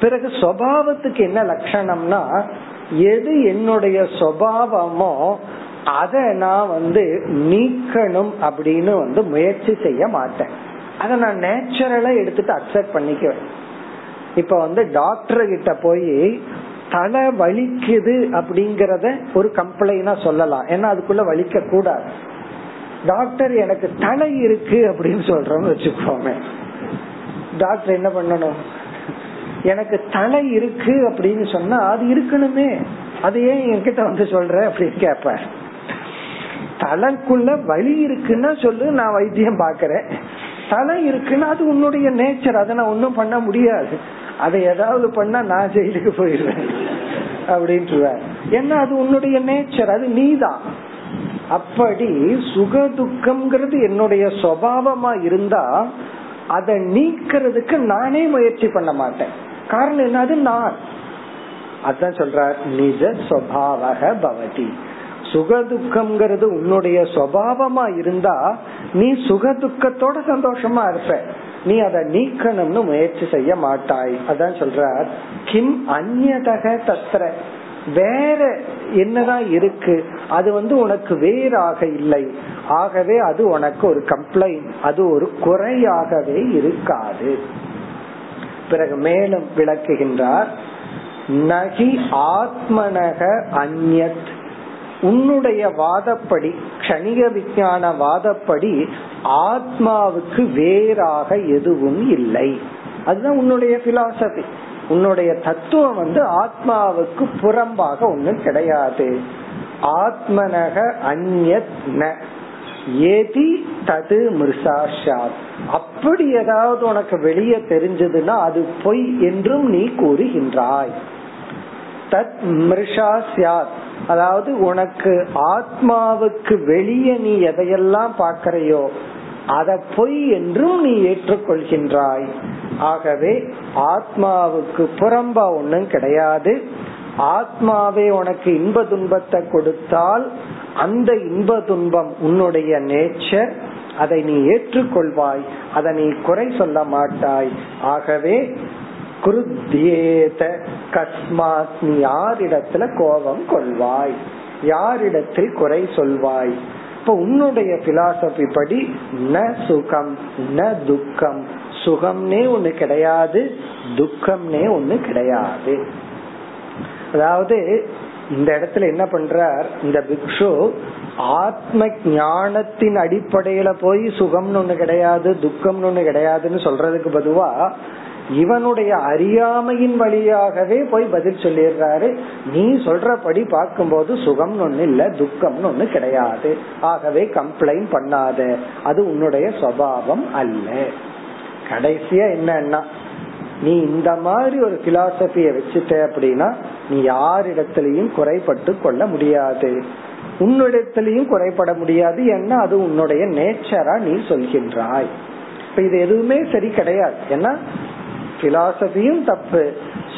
பிறகு சுவாவத்துக்கு என்ன லட்சணம்னா எது என்னுடைய சுவாவமோ அதை நான் வந்து நீக்கணும் அப்படின்னு வந்து முயற்சி செய்ய மாட்டேன். அதை நான் நேச்சுரலா எடுத்துட்டு அக்செப்ட் பண்ணிக்குவேன். இப்ப வந்து டாக்டர் கிட்ட போய் தலை வலிக்குது அப்படிங்கறத ஒரு கம்ப்ளைனா சொல்லலாம். ஏன்னா அதுக்குள்ள வலிக்க கூடாது டாக்டர் எனக்கு தலை இருக்கு அப்படின்னு சொல்றோம்னு வச்சுக்கோமே. டாக்டர் என்ன பண்ணணும்? எனக்கு தலை இருக்கு அப்படின்னு சொன்னா அது இருக்கணுமே. அது ஏன் என்கிட்ட வந்து சொல்ற அப்படின்னு கேப்ப தலைக்குள்ள வலி இருக்குன்னா சொல்லு நான் வைத்தியம் பாக்குறேன் தலை இருக்குன்னா அது உன்னுடைய நேச்சர் அதை நான் ஒன்னும் பண்ண முடியாது. அதை ஏதாவது பண்ணா நான் ஜெயிலுக்கு போயிடுவேன். அப்படின்ட்டுருவார் ஏன்னா அது உன்னுடைய நேச்சர் அது நீதான். அப்படி சுக துக்கம்ங்கிறது என்னுடைய சுவாவமா இருந்தா அதை நீக்கிறதுக்கு நானே முயற்சி பண்ண மாட்டேன். காரணம் என்னது நான். அதான் சொல்ற நிஜ சுவாவக பவதி. சுகதுக்கம்ங்கிறது உன்னுடைய சுவாவமா இருந்தா நீ சுகதுக்கத்தோட சந்தோஷமா இருப்ப. நீ அதை நீக்கணும்னு முயற்சி செய்ய மாட்டாய். அதான் சொல்ற கிம் அந்நதக தத்திர வேற என்னதான் இருக்கு? அது வந்து உனக்கு வேறாக இல்லை. ஆகவே அது உனக்கு ஒரு கம்ப்ளைண்ட் அது ஒரு குறையாகவே இருக்காது. பிறகு மேலும் விளக்குகின்றார். நகி ஆத்மனக அந்யத் உன்னுடைய வாதப்படி கணிக விஞ்ஞான வாதப்படி ஆத்மாவுக்கு வேறாக எதுவும் இல்லை. அதுதான் உன்னுடைய பிலாசபி உன்னுடைய தத்துவம் வந்து ஆத்மாவுக்கு புறம்பாக ஒண்ணும் கிடையாது. ஆத்மனக அந்நத் ஏதி தது மிருசாஷாத் அப்படி ஏதாவது உனக்கு வெளியே தெரிஞ்சதுன்னா அது பொய் என்றும் நீ கூறுகின்றாய். தத் மிருஷா சியாத் அதாவது உனக்கு ஆத்மாவுக்கு வெளியே நீ எதையெல்லாம் பாக்கறையோ அத பொய் என்றும் நீ ஏற்றுக்கொள்கின்றாய். ஆகவே ஆத்மாவுக்கு புறம்பா ஒன்னும் கிடையாது. ஆத்மாவே உனக்கு இன்ப துன்பத்தை கொடுத்தால் அந்த இன்ப துன்பம் உன்னுடைய நேச்சர் அதை நீ ஏற்றுக்கொள்வாய். அதை நீ குறை சொல்ல மாட்டாய். ஆகவே குருத்தியேத கஸ்மாத் நீ யாரிடத்துல கோபம் கொள்வாய்? யாரிடத்தில் குறை சொல்வாய்? இப்ப உன்னுடைய பிலாசபி படி ந சுகம் ந துக்கம். சுகம்னே ஒண்ணு கிடையாது துக்கம்னே ஒண்ணு கிடையாது. அதாவது இந்த இடத்துல என்ன பண்றார் இந்த பிக்ஷு ஆத்ம ஞானத்தின் அடிப்படையில போய் சுகம்னு ஒண்ணு கிடையாது துக்கம்னு ஒண்ணு கிடையாதுன்னு சொல்றதுக்கு பதுவா இவனுடைய அறியாமையின் வழியாகவே போய் பதில் சொல்லிடுறாரு. நீ சொல்றபடி பார்க்கும்போது சுகம் ஒண்ணு இல்ல துக்கம்னு ஒண்ணு கிடையாது. ஆகவே கம்ப்ளைண்ட் பண்ணாத. அது உன்னுடைய சுவாவம் அல்ல. கடைசியா என்னன்னா நீ இந்த மாதிரி ஒரு பிலாசபிய வச்சுட்ட அப்படின்னா நீ யாரிடத்திலையும் குறைபட்டு கொள்ள முடியாது. உன்னிடத்திலையும் குறைபட முடியாது. ஏன்னா அது உன்னுடைய நேச்சரா நீ சொல்கின்றாய். இப்ப இது எதுவுமே சரி கிடையாது. ஏன்னா பிலாசபியும் தப்பு.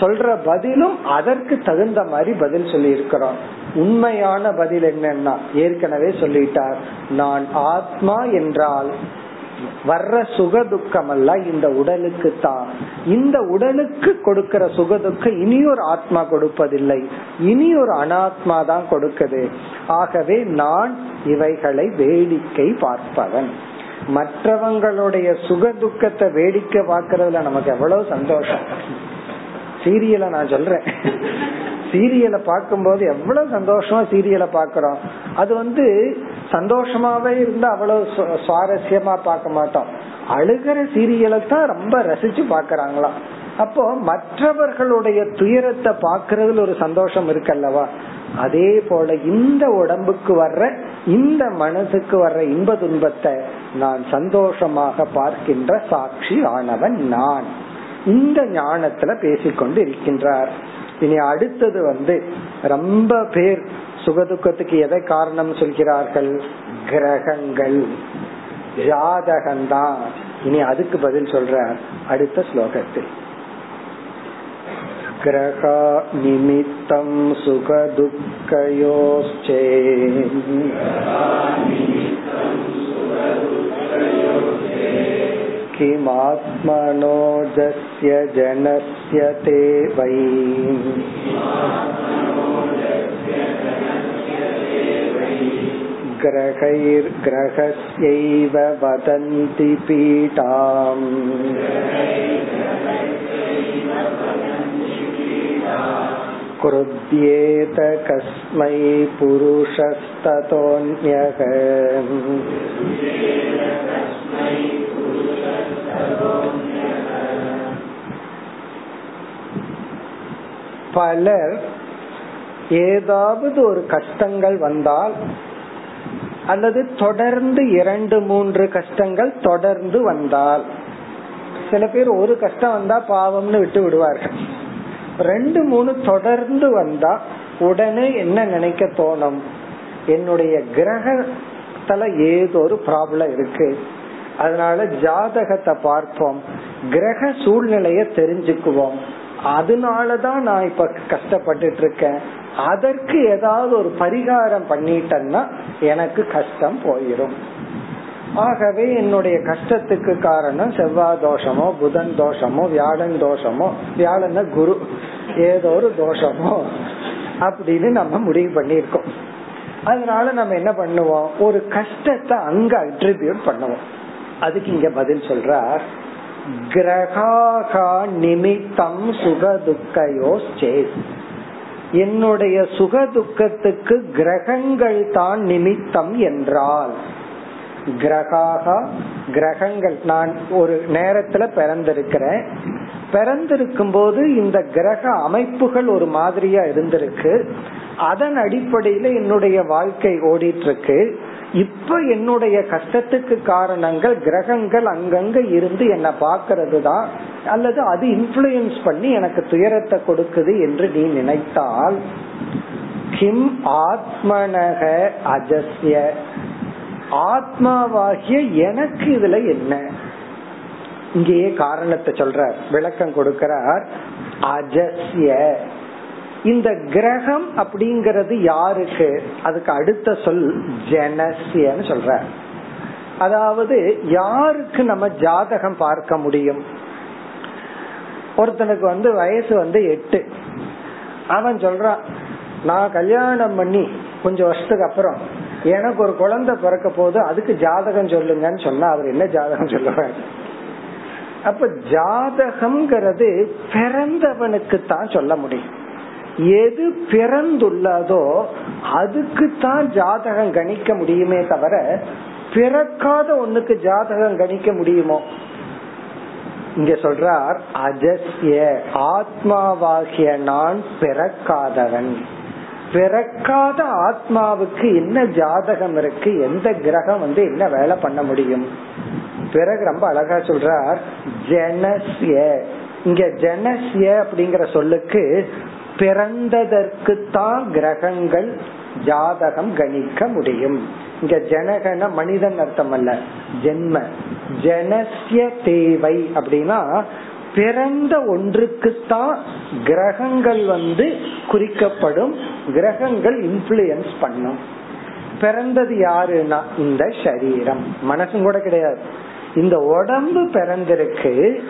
சொல்ற பதிலும் அதற்கு தகுந்த மாதிரி பதில் சொல்லி இருக்கிறோம் உண்மையான பதில் என்னன்னா ஏற்கனவே சொல்லிட்டார். நான் ஆத்மா என்றால் வர்ற சுகதுக்கம் அல்ல இந்த உடலுக்கு தான் இந்த உடலுக்கு கொடுக்கிற சுகதுக்கம் இனி ஒரு ஆத்மா கொடுப்பதில்லை. இனி ஒரு அனாத்மா தான் கொடுக்குது. ஆகவே நான் இவைகளை வேடிக்கை பார்ப்பவன். மற்றவங்களுடைய சுக துக்கத்தை வேடிக்கை பாக்குறதுல நமக்கு எவ்வளவு சந்தோஷம். சீரியலை நான் சொல்றேன். சீரியலை பார்க்கும்போது எவ்வளவு சந்தோஷமா சீரியலை பாக்குறோம் அது வந்து சந்தோஷமாவே இருந்தா அவ்வளவு சுவாரஸ்யமா பார்க்க மாட்டோம். அழுகிற சீரியலை தான் ரொம்ப ரசிச்சு பாக்குறாங்களாம் அப்போ மற்றவர்களுடைய துயரத்தை பாக்குறதுல ஒரு சந்தோஷம் இருக்கல்லவா? அதே போல இந்த உடம்புக்கு வர்ற இந்த மனசுக்கு வர்ற இன்ப துன்பத்தை நான் சந்தோஷமாக பார்க்கின்ற சாட்சி ஆனவன் நான். இந்த ஞானத்துல பேசிக்கொண்டு இருக்கின்றார். இனி அடுத்தது வந்து ரொம்ப பேர் சுகதுக்கத்துக்கு எதை காரணம் சொல்கிறார்கள்? கிரகங்கள். ஜாதகம்தான். இனி அதுக்கு பதில் சொல்ற அடுத்த ஸ்லோகத்தில். ग्रहा निमित्तं सुखदुःखयोश्चे किमात्मनोजस्य जनस्य ते वै ग्रहैर्ग्रहस्यैव वदन्ति पीठाम् क्रुध्येत कस्मै पुरुषस्ततोऽन्यः பலர் ஏதாவது ஒரு கஷ்டங்கள் வந்தால் அல்லது தொடர்ந்து இரண்டு மூன்று கஷ்டங்கள் தொடர்ந்து வந்தால் சில பேர் ஒரு கஷ்டம் வந்தா பாவம்னு விட்டு விடுவார்கள் ரெண்டு மூணு தொடர்ந்து வந்தா உடனே என்ன நினைக்க தோணும்? என்னுடைய கிரகத்துல ஏதோ ஒரு ப்ராப்ளம் இருக்கு. அதனால ஜாதகத்தை பார்ப்போம். கிரக சூழ்நிலைய தெரிஞ்சுக்குவோம். அதனாலதான் நான் இப்ப கஷ்டப்பட்டுட்டு இருக்கேன். அதற்கு ஏதாவது ஒரு பரிகாரம் பண்ணிட்டேன்னா எனக்கு கஷ்டம் போயிடும் ஆகவே என்னுடைய கஷ்டத்துக்கு காரணம் செவ்வாய் தோஷமோ புதன் தோஷமோ வியாழன் தோஷமோ வியாழன குரு. ஏதோ ஒரு தோஷமோ அப்படின்னு நம்ம முடிவு பண்ணிருக்கோம் அதனால நம்ம என்ன பண்ணுவோம்? ஒரு கஷ்டத்தை அங்க அட்ரிபியூட் பண்ணுவோம். அதுக்கு இங்க பதில் சொல்றார். கிரகாகா நிமித்தம் சுக துக்கையோ என்னுடைய சுக துக்கத்துக்கு கிரகங்கள் தான் நிமித்தம் என்றால் கிரகாகா கிரகங்கள். நான் ஒரு நேரத்துல பிறந்திருக்கிறேன். பிறந்திருக்கும் போது இந்த கிரக அமைப்புகள் ஒரு மாதிரியா இருந்திருக்கு. அதன் அடிப்படையில என்னுடைய வாழ்க்கை ஓடிட்டு இருக்கு இப்ப என்னுடைய கஷ்டத்துக்கு காரணங்கள் கிரகங்கள் அங்கங்க இருந்து என்ன பாக்குறது தான் அல்லது அது இன்ஃபுளுயன்ஸ் பண்ணி எனக்கு துயரத்தை கொடுக்குது என்று நீ நினைத்தால் கிம் ஆத்மனக அஜஸ்ய. ஆத்மாவாகிய எனக்கு இதுல என்ன? இங்கேயே காரணத்தை சொல்ற விளக்கம் கொடுக்கிறார். அஜஸ்ய. இந்த கிரகம் அப்படிங்கறது யாருக்கு? அதுக்கு அடுத்த சொல் ஜனசியன்னு சொல்ற அதாவது யாருக்கு நம்ம ஜாதகம் பார்க்க முடியும்? ஒருத்தனுக்கு வந்து வயசு வந்து எட்டு. அவன் சொல்றான் நான் கல்யாணம் பண்ணி கொஞ்சம் வருஷத்துக்கு அப்புறம் எனக்கு ஒரு குழந்தை பிறக்க போது அதுக்கு ஜாதகம் சொல்லுங்கன்னு சொன்னா அவர் என்ன ஜாதகம் சொல்லுவார்? அப்ப ஜாதகம்ங்கிறது பிறந்தவனுக்கு தான் சொல்ல முடியும். எது பிறந்துள்ளதோ அதுக்கு தான் ஜாதகம் கணிக்க முடியுமே தவிர பிறக்காத ஒண்ணுக்கு ஜாதகம் கணிக்க முடியுமோ? இங்க சொல்றார் அஜஸ்ய ஆத்மாவாகிய நான் பிறக்காதவன். பிறக்காத ஆத்மாவுக்கு என்ன ஜாதகம் இருக்கு எந்த கிரகம் வந்து என்ன வேலை பண்ண முடியும்? பிறகு ரொம்ப அழகா சொல்றார் ஜனசிய இங்க ஜெனஸ்ய அப்படிங்கிற சொல்லுக்கு பிறந்ததற்கு தான் கிரகங்கள் ஜாதகம் கணிக்க முடியும். இங்க ஜனகன மனிதன் அர்த்தம் அல்ல ஜென்ம. ஜனசிய தேவை அப்படின்னா பிறந்த ஒன்றுக்குத்தான் கிரகங்கள் வந்து குறிக்கப்படும் கிரகங்கள் இன்ஃபுளுயன்ஸ் பண்ணும். பிறந்தது யாருன்னா இந்த சரீரம். மனசும் கூட கிடையாது. இந்த உடம்பு பிறந்திருக்கு.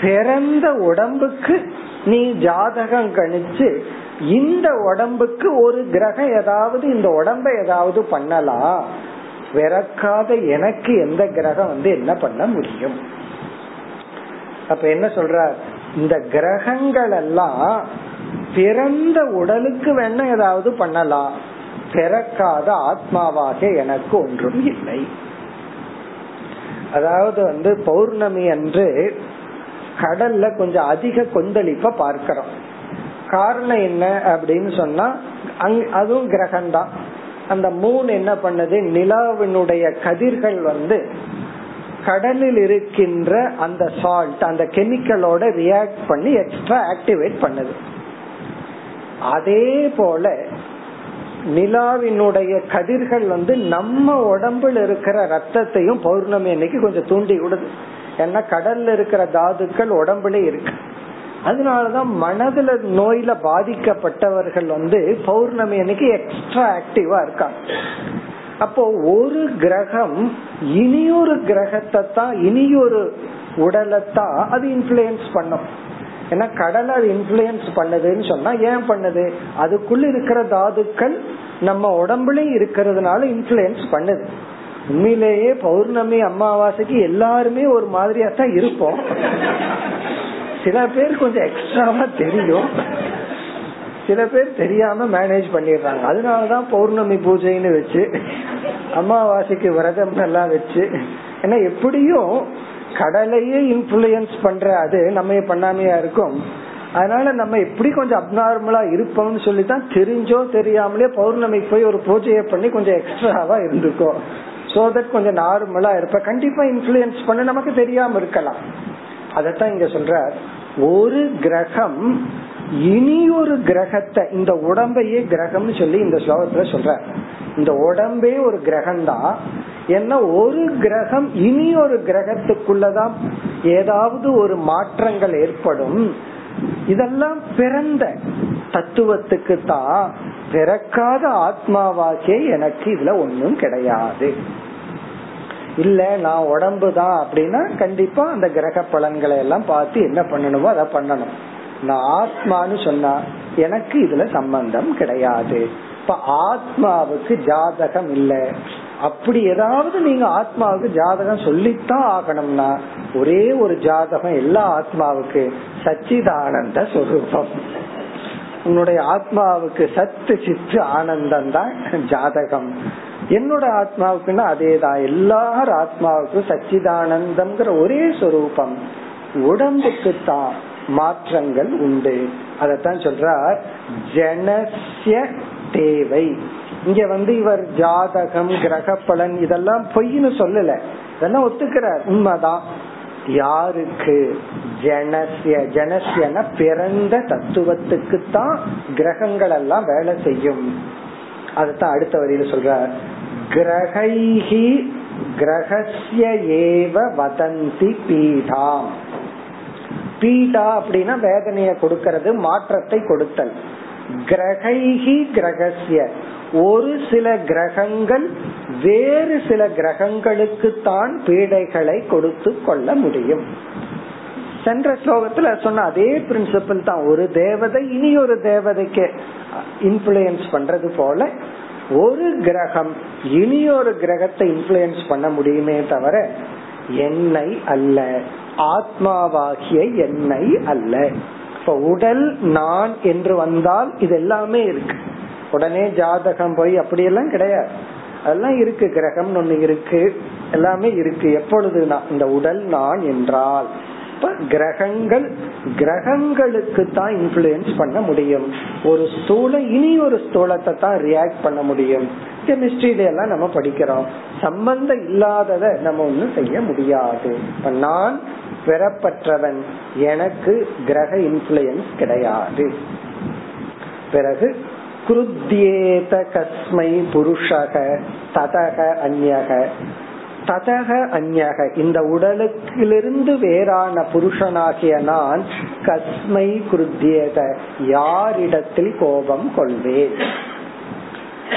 பிறந்த உடம்புக்கு நீ ஜாதகம் கணிச்சு இந்த உடம்புக்கு ஒரு கிரகம் ஏதாவது இந்த உடம்ப ஏதாவது பண்ணலாம். பிறக்காத எனக்கு எந்த கிரகம் வந்து என்ன பண்ண முடியும்? அப்ப என்ன சொல்ற இந்த கிரகங்கள் எல்லாம் பிறந்த உடலுக்கு வேணா ஏதாவது பண்ணலாம். பிறக்காத ஆத்மாவாக எனக்கு ஒன்றும் இல்லை. அதாவது வந்து பௌர்ணமி அன்று கடல்ல கொஞ்சம் அதிக கொந்தளிப்ப பார்க்கிறோம். காரணம் என்ன அப்படின்னு சொன்னா அதுவும் கிரகம்தான். அந்த மூணு என்ன பண்ணது? நிலாவினுடைய கதிர்கள் வந்து கடலில் இருக்கின்ற அந்த சால்ட் அந்த கெமிக்கலோட ரியாக்ட் பண்ணி எக்ஸ்ட்ரா ஆக்டிவேட் பண்ணுது. அதே போல நிலாவினுடைய கதிர்கள் வந்து நம்ம உடம்புல இருக்கிற ரத்தத்தையும் பௌர்ணமி அன்னைக்கு கொஞ்சம் தூண்டி விடுது. ஏன்னா கடல்ல இருக்கிற தாதுக்கள் உடம்புல இருக்கு. அதனாலதான் மனதுல நோயில பாதிக்கப்பட்டவர்கள் வந்து பௌர்ணமி அன்னைக்கு எக்ஸ்ட்ரா ஆக்டிவா இருக்காங்க. அப்போ ஒரு கிரகம் இனியொரு கிரகத்தை தான் இனியொரு உடலைத்தான் அது இன்ஃபுளுயன்ஸ் பண்ணும். ஏன்னா கடலை அது இன்ஃபுளுயன்ஸ் பண்ணுதுன்னு சொன்னா ஏன் பண்ணுது? அதுக்குள்ள இருக்கிற தாதுக்கள் நம்ம உடம்புலயும் இருக்கிறதுனால இன்ஃபுளுயன்ஸ் பண்ணுது. உண்மையிலேயே பௌர்ணமி அமாவாசைக்கு எல்லாருமே ஒரு மாதிரியா தான் இருப்போம். சில பேர் கொஞ்சம் எக்ஸ்ட்ராவா தெரியும். சில பேர் தெரியாம மேனேஜ் பண்ணிடுறாங்க. அதனாலதான் பௌர்ணமி பூஜைன்னு வச்சு அமாவாசைக்கு விரதம் எல்லாம் வச்சு ஏன்னா எப்படியும் கடலையே இன்ஃபுளுயன்ஸ் பண்ற அது நம்ம பண்ணாமையா இருக்கும். அதனால நம்ம எப்படி கொஞ்சம் அப்நார்மலா இருப்போம்னு சொல்லிதான் தெரிஞ்சோ தெரியாமலே பௌர்ணமி போய் ஒரு பூஜையை பண்ணி கொஞ்சம் எக்ஸ்ட்ராவா இருந்துக்கோ சோ தட் கொஞ்சம் நார்மலா இருப்ப. கண்டிப்பா இன்ஃபுளுயன்ஸ் பண்ண நமக்கு தெரியாம இருக்கலாம். அதத்தான் இங்க சொல்ற ஒரு கிரகம் இனி ஒரு கிரகத்தை இந்த உடம்பையே கிரகம்னு சொல்லி இந்த ஸ்லோகத்துல சொல்ற இந்த உடம்பே ஒரு கிரகம் தான் ஏன்னா ஒரு கிரகம் இனி ஒரு கிரகத்துக்குள்ளதான் ஏதாவது ஒரு மாற்றங்கள் ஏற்படும். இதெல்லாம் பிறந்த தத்துவத்துக்கு தான் பிறக்காத ஆத்மாவாக்கே எனக்கு இதுல ஒன்னும் கிடையாது. இல்ல நான் உடம்பு தான் அப்படின்னா கண்டிப்பா அந்த கிரக பலன்களை எல்லாம் பார்த்து என்ன பண்ணணுமோ அதை பண்ணணும். நான் ஆத்மான்னு சொன்னா எனக்கு இதுல சம்பந்தம் கிடையாது. இப்ப ஆத்மாவுக்கு ஜாதகம் இல்ல. அப்படி ஏதாவது நீங்க ஆத்மாவுக்கு ஜாதகம் சொல்லித்தான் ஆகணும்னா ஒரே ஒரு ஜாதகம் எல்லா ஆத்மாவுக்கு சச்சிதானந்த சொரூபம். உன்னுடைய ஆத்மாவுக்கு சத்து சித்து ஆனந்தம் தான் ஜாதகம். என்னோட ஆத்மாவுக்குன்னா அதேதான். எல்லார் ஆத்மாவுக்கும் சச்சிதானந்தம்ங்கிற ஒரே சொரூபம். உடம்புக்கு தான் மாற்றங்கள் உண்டு. அதத்தான் சொல்றார். ஜனசிய தேவை. இங்க வந்து இவர் ஜாதகம் கிரக பலன் இதெல்லாம் பொய்னு சொல்லல. இதெல்லாம் ஒத்துக்கிறார். உண்மைதான். யாருக்கு? ஜனசிய ஜனசியன பிறந்த தத்துவத்துக்கு தான் கிரகங்கள் எல்லாம் வேலை செய்யும். அதுதான் அடுத்த வரியில சொல்றார். கிரகைகி கிரகசிய ஏவ வதந்தி பீதாம். பீடா அப்படின்னா வேதனைய கொடுக்கறது மாற்றத்தை கொடுத்தல். கிரகைஹி கிரகசிய ஒரு சில கிரகங்கள் வேறு சில கிரகங்களுக்கு தான் பீடைகளை கொடுத்து கொள்ள முடியும். சென்ற ஸ்லோகத்துல சொன்ன அதே பிரின்சிபல் தான். ஒரு தேவதை இனி ஒரு தேவதைக்கு இன்ஃபுளுயன்ஸ் பண்றது போல ஒரு கிரகம் இனி ஒரு கிரகத்தை இன்ஃபுளுயன்ஸ் பண்ண முடியுமே தவிர என்னை அல்ல. ஆத்மாவாகிய என்னை அல்ல. இப்ப உடல் நான் என்று வந்தால் இது எல்லாமே இருக்கு. உடனே ஜாதகம் போய் அப்படியெல்லாம் கிடையாது. அதெல்லாம் இருக்கு. கிரகம் ஒண்ணு இருக்கு. எல்லாமே இருக்கு. எப்பொழுது இந்த உடல் நான் என்றால். கிரகங்கள் கிரகங்களுக்கு தான் இன்ஃபுளுயன்ஸ் பண்ண முடியும். ஒரு ஸ்தூல இனி ஒரு ஸ்தூலத்தை தான் ரியாக்ட் பண்ண முடியும். கெமிஸ்ட்ரியில எல்லாம் நம்ம படிக்கிறோம். சம்பந்தம் இல்லாதத நம்ம ஒண்ணும் செய்ய முடியாது. நான் பெறப்பற்றவன். எனக்கு கிரக இன்ஃபுளுயன்ஸ் கிடையாது. பிறகு குருத்தியேத கஸ்மை புருஷக ததக அந்யக. ததக அந்யக. இந்த உடலுக்கிலிருந்து வேறான புருஷனாகிய நான் கஸ்மை குருத்தியத. யாரிடத்தில் கோபம் கொள்வேன்?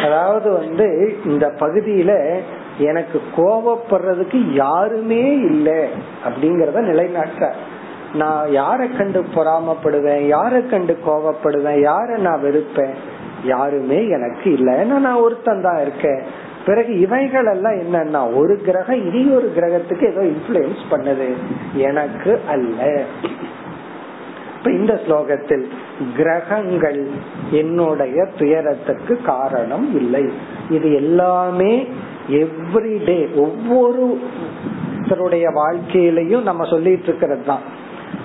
அதாவது வந்து இந்த பகுதியில எனக்கு கோபப்படுறதுக்கு யாருமே இல்லை அப்படிங்கறத நிலைநாட்ட நான் யார கண்டு பொறாமப்படுவேன்? யார கண்டு கோபப்படுவேன்? யார நான் வெறுப்பேன்? யாருமே எனக்கு இல்லை நான் ஒருத்தன் தான் இருக்கேன். பிறகு இவைகள் எல்லாம் என்னன்னா ஒரு கிரகம் இனி ஒரு கிரகத்துக்கு ஏதோ இன்ஃபுளுயன்ஸ் பண்ணுது. எனக்கு அல்ல. இப்ப இந்த ஸ்லோகத்தில் கிரகங்கள் என்னுடைய துயரத்துக்கு காரணம் இல்லை. இது எல்லாமே எவ்ரிடே ஒவ்வொருத்தருடைய வாழ்க்கையிலையும் நம்ம சொல்லிட்டு இருக்கிறது தான்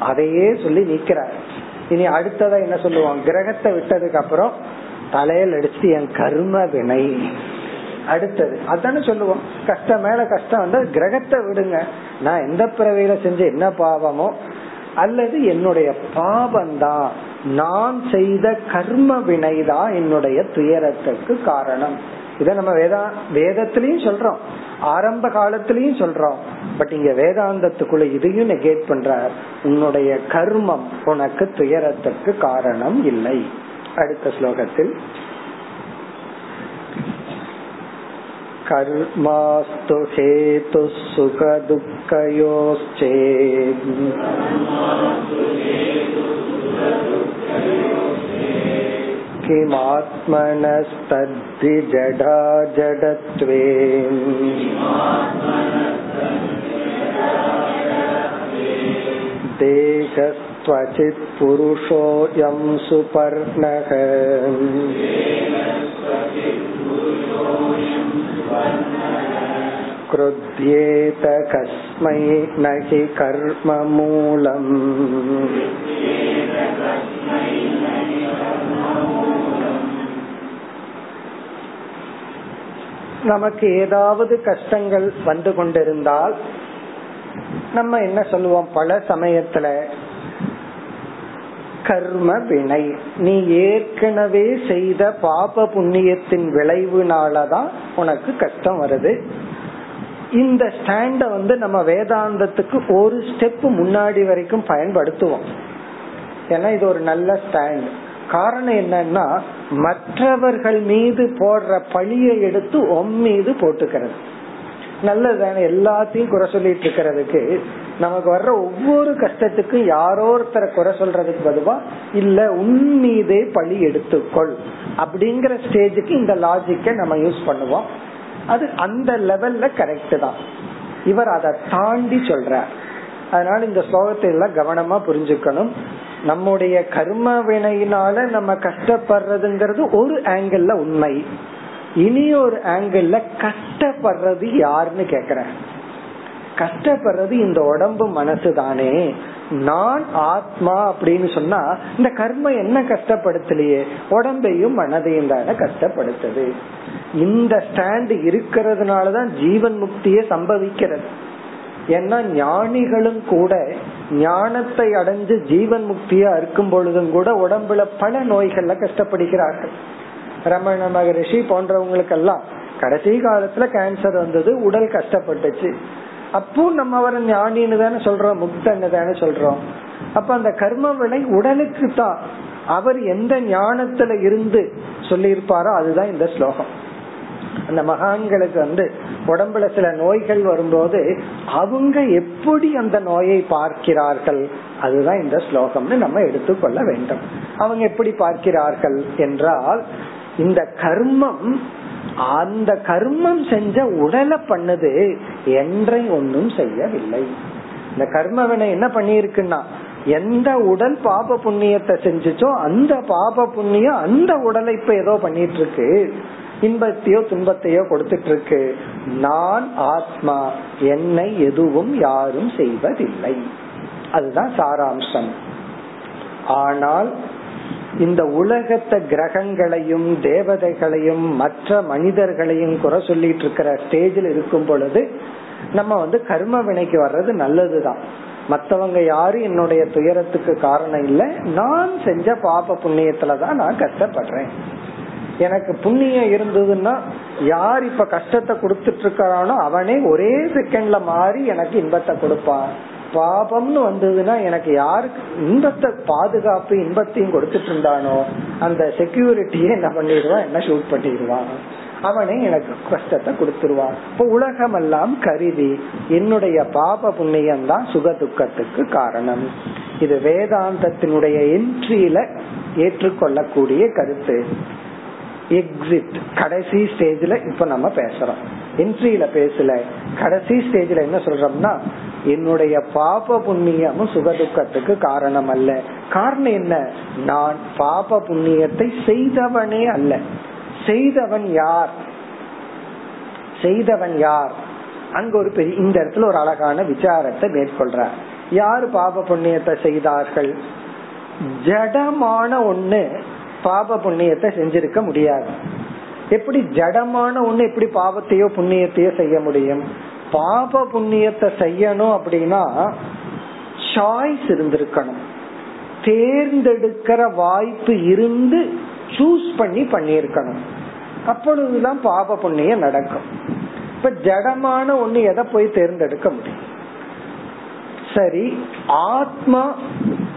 அதையே சொல்லி நிக்கிறார். இனி அடுத்ததா என்ன சொல்லுவோம் கிரகத்தை விட்டதுக்கு அப்புறம் தலையில் அடிச்சு என் கர்ம வினை. அடுத்தது. அதானே சொல்லுவோம். கஷ்டம் மேல கஷ்டம் வந்து கிரகத்தை விடுங்க. நான் எந்த பிறவையில செஞ்ச என்ன பாவமோ அல்லது என்னுடைய பாவம்தான். நான் செய்த கர்ம வினைதான் என்னுடைய துயரத்துக்கு காரணம். இத நம்ம வேதா வேதத்திலயும் சொல்றோம். ஆரம்ப காலத்திலயும் சொல்றோம். பட் இங்க வேதாந்தத்துக்குள்ள இதையும் நெகேட் பண்றார். உன்னுடைய கர்மம் உனக்கு துயரத்துக்கு காரணம் இல்லை. அடுத்த ஸ்லோகத்தில். कर्मास्तु हेतुः सुखदुःखयोश्चेत् किमात्मनस्तद्धि जडा जडत्वे देहस्त्वचित् पुरुषोऽयं सुपर्णः क्रुध्येत कस्मै न हि कर्ममूलम् நமக்கு ஏதாவது கஷ்டங்கள் வந்து கொண்டிருந்தால் நம்ம என்ன சொல்லுவோம் பல சமயத்துல கர்ம வினை நீ ஏற்கனவே செய்த பாப புண்ணியத்தின் விளைவுனாலதான் உனக்கு கஷ்டம் வருது. இந்த ஸ்டாண்ட வந்து நம்ம வேதாந்தத்துக்கு ஒரு ஸ்டெப் முன்னாடி வரைக்கும் பயன்படுத்துவோம். ஏன்னா இது ஒரு நல்ல ஸ்டாண்ட் காரணம் என்னன்னா மற்றவர்கள் மீது போடுற பழியை எடுத்து உம் மீது போட்டுக்கிறது. நல்லது எல்லாத்தையும் குறை சொல்லிட்டு இருக்கிறதுக்கு நமக்கு வர்ற ஒவ்வொரு கஷ்டத்துக்கும் யாரோ ஒருத்தரை குறை சொல்றதுக்கு பதுவா இல்ல உன்மீதே பழி எடுத்துக்கொள். அப்படிங்கிற ஸ்டேஜுக்கு இந்த லாஜிக்க நம்ம யூஸ் பண்ணுவோம். அது அந்த லெவல்ல கரெக்ட் தான். இவர் அதை தாண்டி சொல்ற அதனால இந்த ஸ்லோகத்தை எல்லாம் கவனமா புரிஞ்சுக்கணும். நம்முடைய கர்ம வினையினால நம்ம கஷ்டப்படுறதுங்கிறது ஒரு ஆங்கிள் உண்மை. இனி ஒரு ஆங்கிள் கஷ்டப்படுறது யாருன்னு கேக்குறேன். கஷ்டப்படுறது இந்த உடம்பு மனசு தானே. நான் ஆத்மா அப்படின்னு சொன்னா இந்த கர்ம என்ன கஷ்டப்படுத்தலையே? உடம்பையும் மனதையும் தானே கஷ்டப்படுத்துது. இந்த ஸ்டாண்ட் இருக்கிறதுனாலதான் ஜீவன் முக்தியே சம்பவிக்கிறது. ஏன்னா ஞானிகளும் கூட ஞானத்தை அடைஞ்சு ஜீவன் முக்தியா இருக்கும் பொழுதும் கூட உடம்புல பல நோய்கள்ல கஷ்டப்படுகிறார்கள். ரமண மகரிஷி போன்றவங்களுக்கெல்லாம் கடைசி காலத்துல கேன்சர் வந்தது உடல் கஷ்டப்பட்டுச்சு. அப்போ நம்ம அவரை ஞானின்னு தானே சொல்றோம் முக்தன்னு தானே சொல்றோம். அப்ப அந்த கர்ம வினை உடலுக்கு தான் அவர் எந்த ஞானத்துல இருந்து சொல்லியிருப்பாரோ அதுதான் இந்த ஸ்லோகம். அந்த மகான்களுக்கு வந்து உடம்புல சில நோய்கள் வரும்போது அவங்க எப்படி அந்த நோயை பார்க்கிறார்கள் அதுதான் இந்த ஸ்லோகம்னு நம்ம எடுத்துக்கொள்ள வேண்டும். அவங்க எப்படி பார்க்கிறார்கள் என்றால் இந்த கர்மம் அந்த கர்மம் செஞ்ச உடலை பண்ணுது என்றை ஒன்றும் செய்யவில்லை. இந்த கர்மவினை என்ன பண்ணிருக்குன்னா எந்த உடல் பாப புண்ணியத்தை செஞ்சுச்சோ அந்த பாப புண்ணியம் அந்த உடலை இப்ப ஏதோ பண்ணிட்டு இருக்கு இன்பத்தையோ துன்பத்தையோ கொடுத்துட்டு இருக்கு நான் ஆத்மா என்னை எதுவும் யாரும் செய்வதில்லை. அதுதான் சாராம்சம். ஆனால் இந்த உலகத்தை கிரகங்களையும் தேவதைகளையும் மற்ற மனிதர்களையும் குறை சொல்லிட்டு இருக்கிற ஸ்டேஜில் இருக்கும் பொழுது நம்ம வந்து கர்ம வினைக்கு வர்றது நல்லதுதான். மத்தவங்க யாரும் என்னுடைய துயரத்துக்கு காரணம் இல்ல. நான் செஞ்ச பாப புண்ணியத்துலதான் நான் கஷ்டப்படுறேன். எனக்கு புண்ணியம் இருந்ததுன்னா யார் இப்ப கஷ்டத்தை கொடுத்துட்டு இருக்கானோ அவனே ஒரே செகண்ட்ல மாறி எனக்கு இன்பத்தை கொடுப்பான். பாபம்னு வந்ததுன்னா எனக்கு யாருக்கு இன்பத்தை பாதுகாப்பு இன்பத்தையும் கொடுத்துட்டு இருந்தானோ அந்த செக்யூரிட்டியே என்ன பண்ணிடுவான் என்ன ஷூட் பண்ணிடுவான் அவனே எனக்கு கஷ்டத்தை கொடுத்துருவான் இப்ப உலகம் எல்லாம் கருதி என்னுடைய பாப புண்ணியம் தான் சுக துக்கத்துக்கு காரணம். இது வேதாந்தத்தினுடைய என்ட்ரியில ஏற்றுக்கொள்ளக்கூடிய கருத்து. எக்ஸிட் கடைசி ஸ்டேஜ்ல இப்ப நம்ம பேசுறோம். என்ட்ரியில பேசல. கடைசி ஸ்டேஜ்ல என்ன சொல்றோம்னா என்னுடைய பாப புண்ணியமும் சுகதுக்கத்துக்கு காரணம் அல்ல காரணம் என்ன? நான் பாப புண்ணியத்தை செய்தவனே அல்ல. செய்தவன் யார்? செய்தவன் யார்? அங்க ஒரு பெரிய இந்த இடத்துல ஒரு அழகான விசாரத்தை மேற்கொள்றார். யாரு பாப புண்ணியத்தை செய்தார்கள்? ஜடமான ஒண்ணு பாப புண்ணியத்தை செஞ்சிருக்க முடியாது. எப்படி ஜடமான ஒண்ணு எப்படி பாவத்தையோ புண்ணியத்தையோ செய்ய முடியும்? பாப புண்ணியத்தை செய்யணும் அப்படின்னா சாய்ஸ் இருந்திருக்கணும். தேர்ந்தெடுக்கிற வாய்ப்பு இருந்து சூஸ் பண்ணி பண்ணியிருக்கணும். அப்பொழுதுதான் பாப புண்ணியம் நடக்கும். இப்ப ஜடமான ஒண்ணு எதை போய் தேர்ந்தெடுக்க முடியும்? சரி ஆத்மா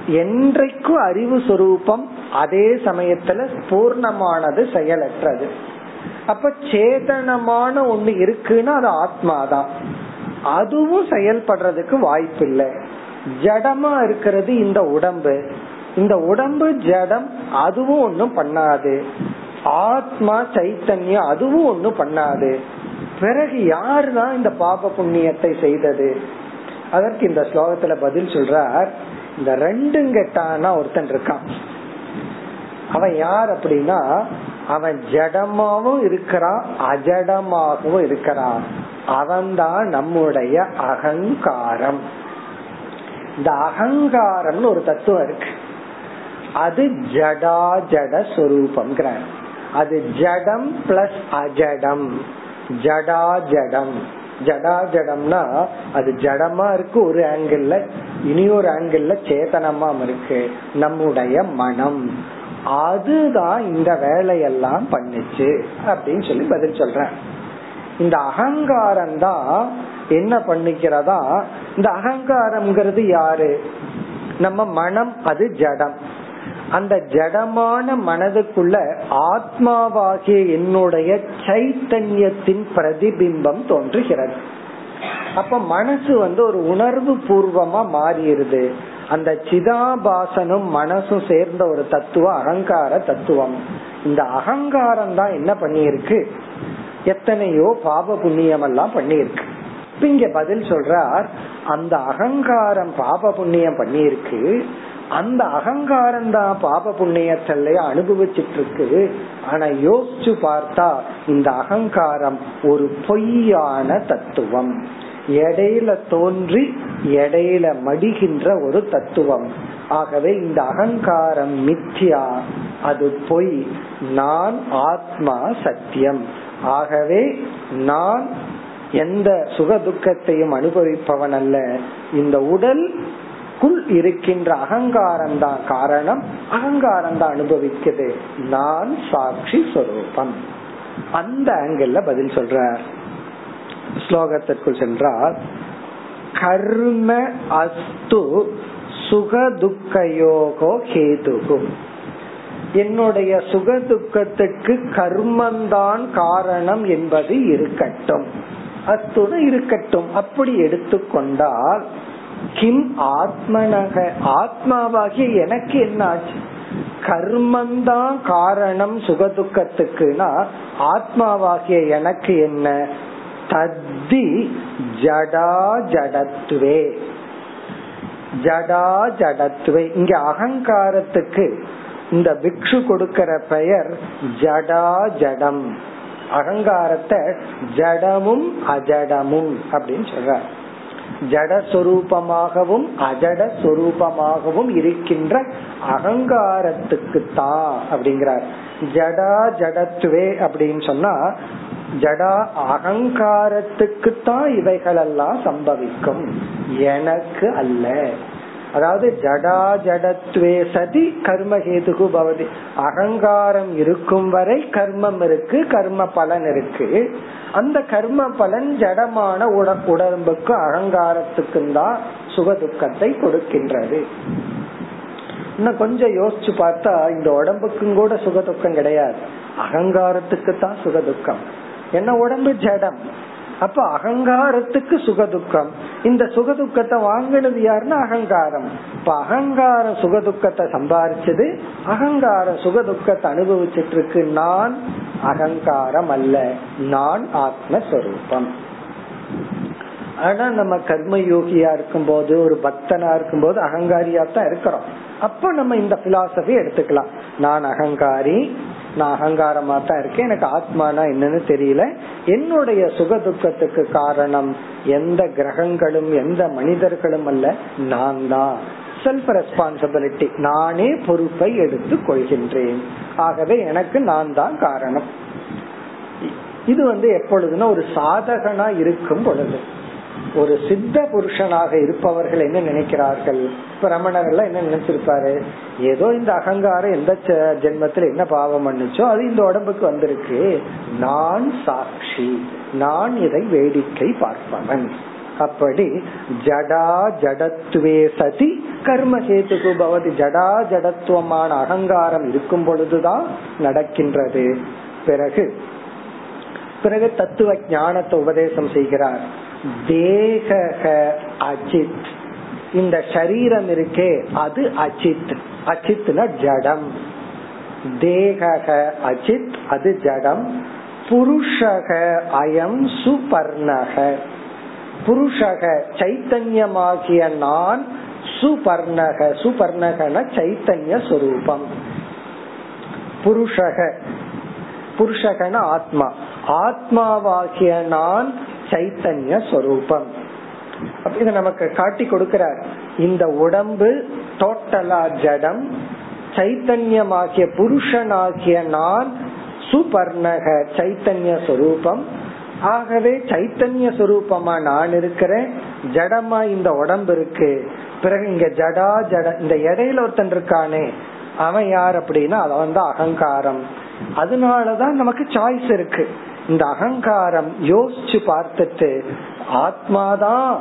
என்றைக்கும் அறிவு சொரூபம் அதே சமயத்துல பூர்ணமானது செயலற்றது. அப்ப சேதனமான ஒண்ணு இருக்குன்னா அது ஆத்மாதான். அதுவும் செயல்படுறதுக்கு வாய்ப்பு இல்லை ஜடமா இருக்கிறது இந்த உடம்பு. இந்த உடம்பு ஜடம் அதுவும் ஒன்னும் பண்ணாது. ஆத்மா சைத்தன்யம் அதுவும் ஒன்னும் பண்ணாது. பிறகு யாரு தான் இந்த பாப புண்ணியத்தை செய்தது? அதற்கு இந்த ஸ்லோகத்துல பதில் சொல்றார். இந்த ரெண்டும் கெட்டானா ஒருத்தன் இருக்கான். அவன் யார் அப்படின்னா அவன் ஜடமாவும் இருக்கிறான் அஜடமாகவும் இருக்கிறான். அவன்தான் நம்முடைய அகங்காரம். இந்த அகங்காரம்னு ஒரு தத்துவம் இருக்கு. அது ஜடா ஜட சொரூபம் அது ஜடம் பிளஸ் அஜடம். ஜடா ஜடம் ஜடா ஜடம்னா அது ஜடமா இருக்கு ஒரு ஆங்கிள் இனி ஒரு ஆங்கிள் சேதனமா இருக்கு. நம்முடைய மனம். அதுதான் இந்த வேலையெல்லாம் பண்ணுச்சு அப்படின்னு சொல்லி பதில் சொல்றேன். இந்த அகங்காரம் தான் என்ன பண்ணிக்கிறதா? இந்த அகங்காரம்ங்கிறது யாரு? நம்ம மனம் அது ஜடம். அந்த ஜடமான மனதுக்குள்ள ஆத்மாவாகிய என்னுடைய சைத்தன்யத்தின் பிரதிபிம்பம் தோன்றுகிறது. அப்ப மனசு வந்து ஒரு உணர்வு பூர்வமா மாறிடுது. அந்த சிதாபாசனும் மனசும் சேர்ந்த ஒரு தத்துவம் அகங்கார தத்துவம். இந்த அகங்காரம் தான் என்ன பண்ணியிருக்கு? எத்தனையோ பாப புண்ணியம் எல்லாம் பண்ணியிருக்கு இங்க பதில் சொல்றார் அந்த அகங்காரம் பாப புண்ணியம் பண்ணியிருக்கு. அந்த அகங்காரம் தான் பாப புண்ணியத்தல்லைய அனுபவிச்சிட்டு இருக்கு ஆனா யோசிச்சு பார்த்தா இந்த அகங்காரம் ஒரு பொய்யான தத்துவம். இடையில தோன்றி இடையில மடிகின்ற ஒரு தத்துவம். ஆகவே இந்த அகங்காரம் மித்யா அது பொய். நான் ஆத்மா சத்தியம். ஆகவே நான் எந்த சுக துக்கத்தையும் அனுபவிப்பவன் அல்ல. இந்த உடல் குள் இருக்கின்ற அகங்காரம் தான் காரணம். அகங்காரம் தான் அனுபவிக்குது நான் சாட்சி சொரூபம். அந்த ஆங்கிள் பதில் சொல்றார். ஸ்லோகத்திற்குள் சென்றால் கர்ம அஸ்து சுகதுக்கயோகோ கேதுகும் என்னுடைய சுக துக்கத்துக்கு கர்மந்தான் காரணம் என்பது இருக்கட்டும். அத்துடன் இருக்கட்டும். அப்படி எடுத்துக்கொண்டால் கிம் ஆத்மனக? ஆத்மாவாகிய எனக்கு என்ன ஆச்சு கர்மந்தான் காரணம் சுகதுக்கத்துக்குனா ஆத்மாவாகிய எனக்கு என்ன? தத்தி ஜடா ஜடத்துவே ஜடா ஜடத்துவே இங்க அகங்காரத்துக்கு இந்த பிக்ஷு கொடுக்கிற பெயர் ஜடா ஜடம். அகங்காரத்தை ஜடமும் அஜடமும் அப்படின்னு சொல்ற ஜடஸ்வரூபமாகவும் அஜட சொரூபமாகவும் இருக்கின்ற அகங்காரத்துக்கு தா அப்படிங்கிறார். ஜடா ஜடத்துவே அப்படின்னு சொன்னா ஜடா அகங்காரத்துக்கு தான் இவைகளெல்லாம் சம்பவிக்கும். எனக்கு அல்ல. அதாவது ஜடா ஜடத்வே சதி கர்மஹேதுகு பவதி. அகங்காரம் இருக்கும் வரை கர்மம் இருக்கு கர்ம பலன் இருக்கு. அந்த கர்ம பலன் ஜடமான உடம்புக்கு அகங்காரத்துக்கும் தான் சுக துக்கத்தை கொடுக்கின்றது. இன்னும் கொஞ்சம் யோசிச்சு பார்த்தா இந்த உடம்புக்கும் கூட சுக துக்கம் கிடையாது. அகங்காரத்துக்கு தான் சுக துக்கம் என்ன உடம்பு? ஜடம். அப்ப அகங்காரத்துக்கு சுகதுக்கம். இந்த சுகதுக்கத்தை வாங்கினது யாருன்னா அகங்காரம். இப்ப அகங்கார சுகதுக்கத்தை சம்பாரிச்சது அகங்கார சுகதுக்கத்தை அனுபவிச்சிட்டு இருக்கு. நான் அகங்காரம் அல்ல. நான் ஆத்மஸ்வரூபம். ஆனா நம்ம கர்ம யோகியா இருக்கும் போது ஒரு பக்தனா இருக்கும் போது அகங்காரியா தான் இருக்கிறோம். அப்ப நம்ம இந்த பிலாசபி எடுத்துக்கலாம். நான் அகங்காரி நான் அகங்காரமா தான் இருக்கேன் எனக்கு ஆத்மானா என்னன்னு தெரியல. என்னுடைய சுக துக்கத்துக்கு காரணம் எந்த கிரகங்களும் எந்த மனிதர்களும் அல்ல நான் தான் செல்ஃப் ரெஸ்பான்சிபிலிட்டி நானே பொறுப்பை எடுத்துக் கொள்கின்றேன். ஆகவே எனக்கு நான் தான் காரணம். இது வந்து எப்பொழுதுனா ஒரு சாதகனா இருக்கும் பொழுது. ஒரு சித்த புருஷனாக இருப்பவர்கள் என்ன நினைக்கிறார்கள்? இப்ப ரமணர்கள் என்ன நினைச்சிருப்பாரு? ஏதோ இந்த அகங்காரம் எந்த ஜென்மத்துல என்ன பாவம் பண்ணுச்சோ அது இந்த உடம்புக்கு வந்திருக்கு. நான் சாட்சி. நான் இதை வேடிக்கை பார்ப்பவன். அப்படி ஜடா ஜடத்துவே சதி கர்ம சேத்துக்கு பவதி. ஜடா ஜடத்துவமான அகங்காரம் இருக்கும் பொழுதுதான் நடக்கின்றது. பிறகு பிறகு தத்துவ ஞானத்தை உபதேசம் செய்கிறார். தேக அஜித். இந்த சரீரம் இருக்கே அது அஜித். அஜித்னா ஜடம். தேக அஜித் அது ஜடம். புருஷக அயம் சுபர்ணக. புருஷக சைத்தன்யமாகிய நான் சுபர்ணக. சுபர்ணகன சைத்தன்ய சொரூபம். புருஷக. புருஷகன ஆத்மா. ஆத்மாவாகிய நான் சைத்தன்ய சொரூபம். இத நமக்கு காட்டி கொடுக்கிறார். இந்த உடம்பு டோட்டலா ஜடம் சைத்தன்யமாகிய புருஷனாகிய நான் சுபர்ணக சைத்தன்ய சொரூபம். ஆகவே சைத்தன்ய சொரூபமா நான் இருக்கிறேன் ஜடமா இந்த உடம்பு இருக்கு. பிறகு இங்க ஜடா ஜட இந்த இடையில ஒருத்தன் இருக்கானே அவன் யார் அப்படின்னா அவன் தான் அகங்காரம். அதனாலதான் நமக்கு சாய்ஸ் இருக்கு. இந்த அகங்காரம் யோசிச்சு பார்த்துட்டு ஆத்மாதான்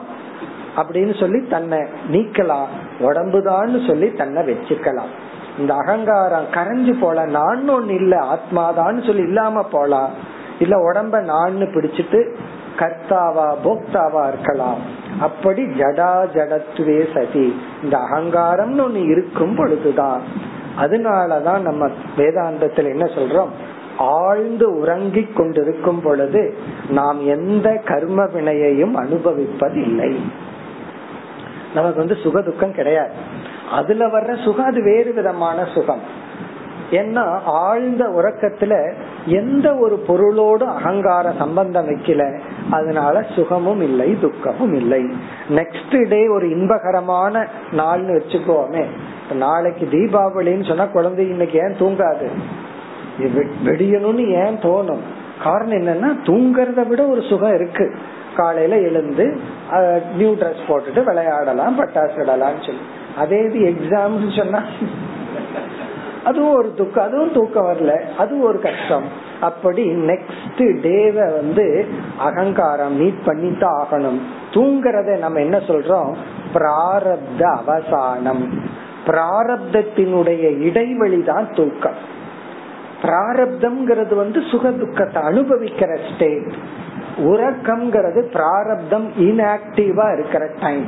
அப்படின்னு சொல்லி தன்னை நீக்கலாம் உடம்புதான்னு சொல்லி தன்னை வச்சுக்கலாம். இந்த அகங்காரம் கரைஞ்சு போல நான் ஒண்ணு இல்ல ஆத்மாதான்னு சொல்லி இல்லாம போலாம் இல்ல உடம்ப நான் பிடிச்சிட்டு கர்த்தாவா போக்தாவா இருக்கலாம். அப்படி ஜடா ஜடத்துவே சதி. இந்த அகங்காரம்னு ஒண்ணு இருக்கும் பொழுதுதான். அதனாலதான் நம்ம வேதாந்தத்துல என்ன சொல்றோம்? ஆழ்ந்து உறங்கிக் கொண்டிருக்கும் பொழுது நாம் எந்த கர்ம வினையையும் அனுபவிப்பதில்லை. நமக்கு வந்து சுக துக்கம் கிடையாது. அதுல வர்ற சுகம் அது வேறு விதமான சுகம். ஏன்னா ஆழ்ந்த உறக்கத்துல எந்த ஒரு பொருளோடு அகங்கார சம்பந்தம் வைக்கல. அதனால சுகமும் இல்லை துக்கமும் இல்லை. நெக்ஸ்ட் டே ஒரு இன்பகரமான நாள்னு வச்சுக்கோமே. நாளைக்கு தீபாவளின்னு சொன்னா குழந்தை இன்னைக்கு ஏன் தூங்காது? வெடியணும்னு ஏன் தோணும்? காரணம் என்னன்னா தூங்கறத விட ஒரு சுகம் இருக்கு. காலையில எழுந்து நியூ ட்ரெஸ் போட்டுட்டு விளையாடலாம் பட்டாசு விடலாம்னு சொல்லி. அதே இது எக்ஸாம் சொன்னா அதுவும் ஒரு துக்கம் அதுவும் தூக்கம் வரல. அதுவும் ஒரு கஷ்டம். அப்படி நெக்ஸ்ட் டேவ வந்து அகங்காரம் மீட் பண்ணித்தான் ஆகணும். தூங்குறத நம்ம என்ன சொல்றோம்? பிராரப்த அவசானம். பிராரப்தத்தினுடைய இடைவெளி தான் தூக்கம். பிராரப்தம்ங்கிறது வந்து சுக துக்கத்தை அனுபவிக்கிற ஸ்டேட் உறக்கம்ங்கிறது பிராரப்தம் இன்ஆக்டிவா இருக்கிற டைம்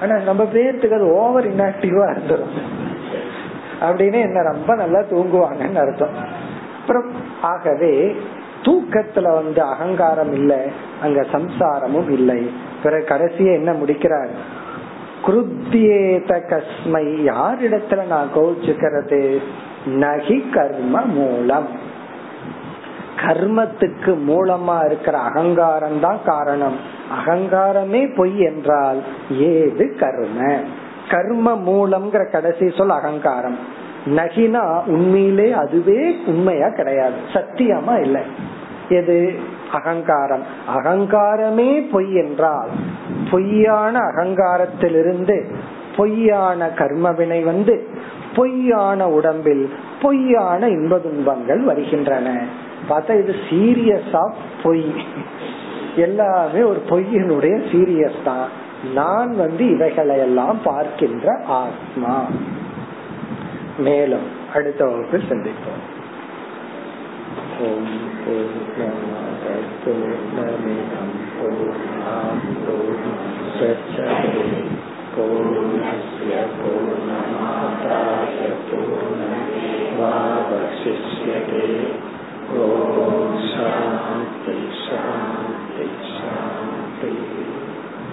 ஆனா நம்ம பேர்த்துக்கு அது ஓவர் இன்ஆக்டிவா இருந்துரும். அப்படின்னு என்ன ரொம்ப நல்லா தூங்குவாங்கன்னு அர்த்தம். அப்புறம் ஆகவே தூக்கத்துல வந்து அகங்காரம் இல்லை அங்க சம்சாரமும் இல்லை. பிறகு கடைசியை என்ன முடிக்கிறார்? குருத்தியேத கஸ்மை யாரிடத்துல நான் கோவிச்சுக்கிறது? நகி கர்ம மூலம். கர்மத்துக்கு மூலமா இருக்கிற அகங்காரம் தான் காரணம். அகங்காரமே பொய் என்றால் ஏது கர்ம? கர்ம மூலம்ங்கிற கடைசி சொல் அகங்காரம். நகினா உண்மையிலே அதுவே உண்மையா கிடையாது. சத்தியமா இல்லை. எது? அகங்காரம். அகங்காரமே பொய் என்றால் பொய்யான அகங்காரத்திலிருந்து பொய்யான கர்மவினை வந்து பொய்யான உடம்பில் பொய்யான இன்ப துன்பங்கள் வருகின்றன. பார்த்தா இது சீரியஸ் ஆஃப் பொய். எல்லாமே ஒரு பொய்யினுடைய சீரியஸ் தான். நான் வந்து இவைகளை எல்லாம் பார்க்கின்ற ஆத்மா. மேலும் அடுத்த வகுப்பில் சந்திப்போம். ஓம் பூர்ணமத பூர்ணமிதம் பூர்ணாந்தோச்சதே பூர்ணஸ்ய वशिष्यते ॐ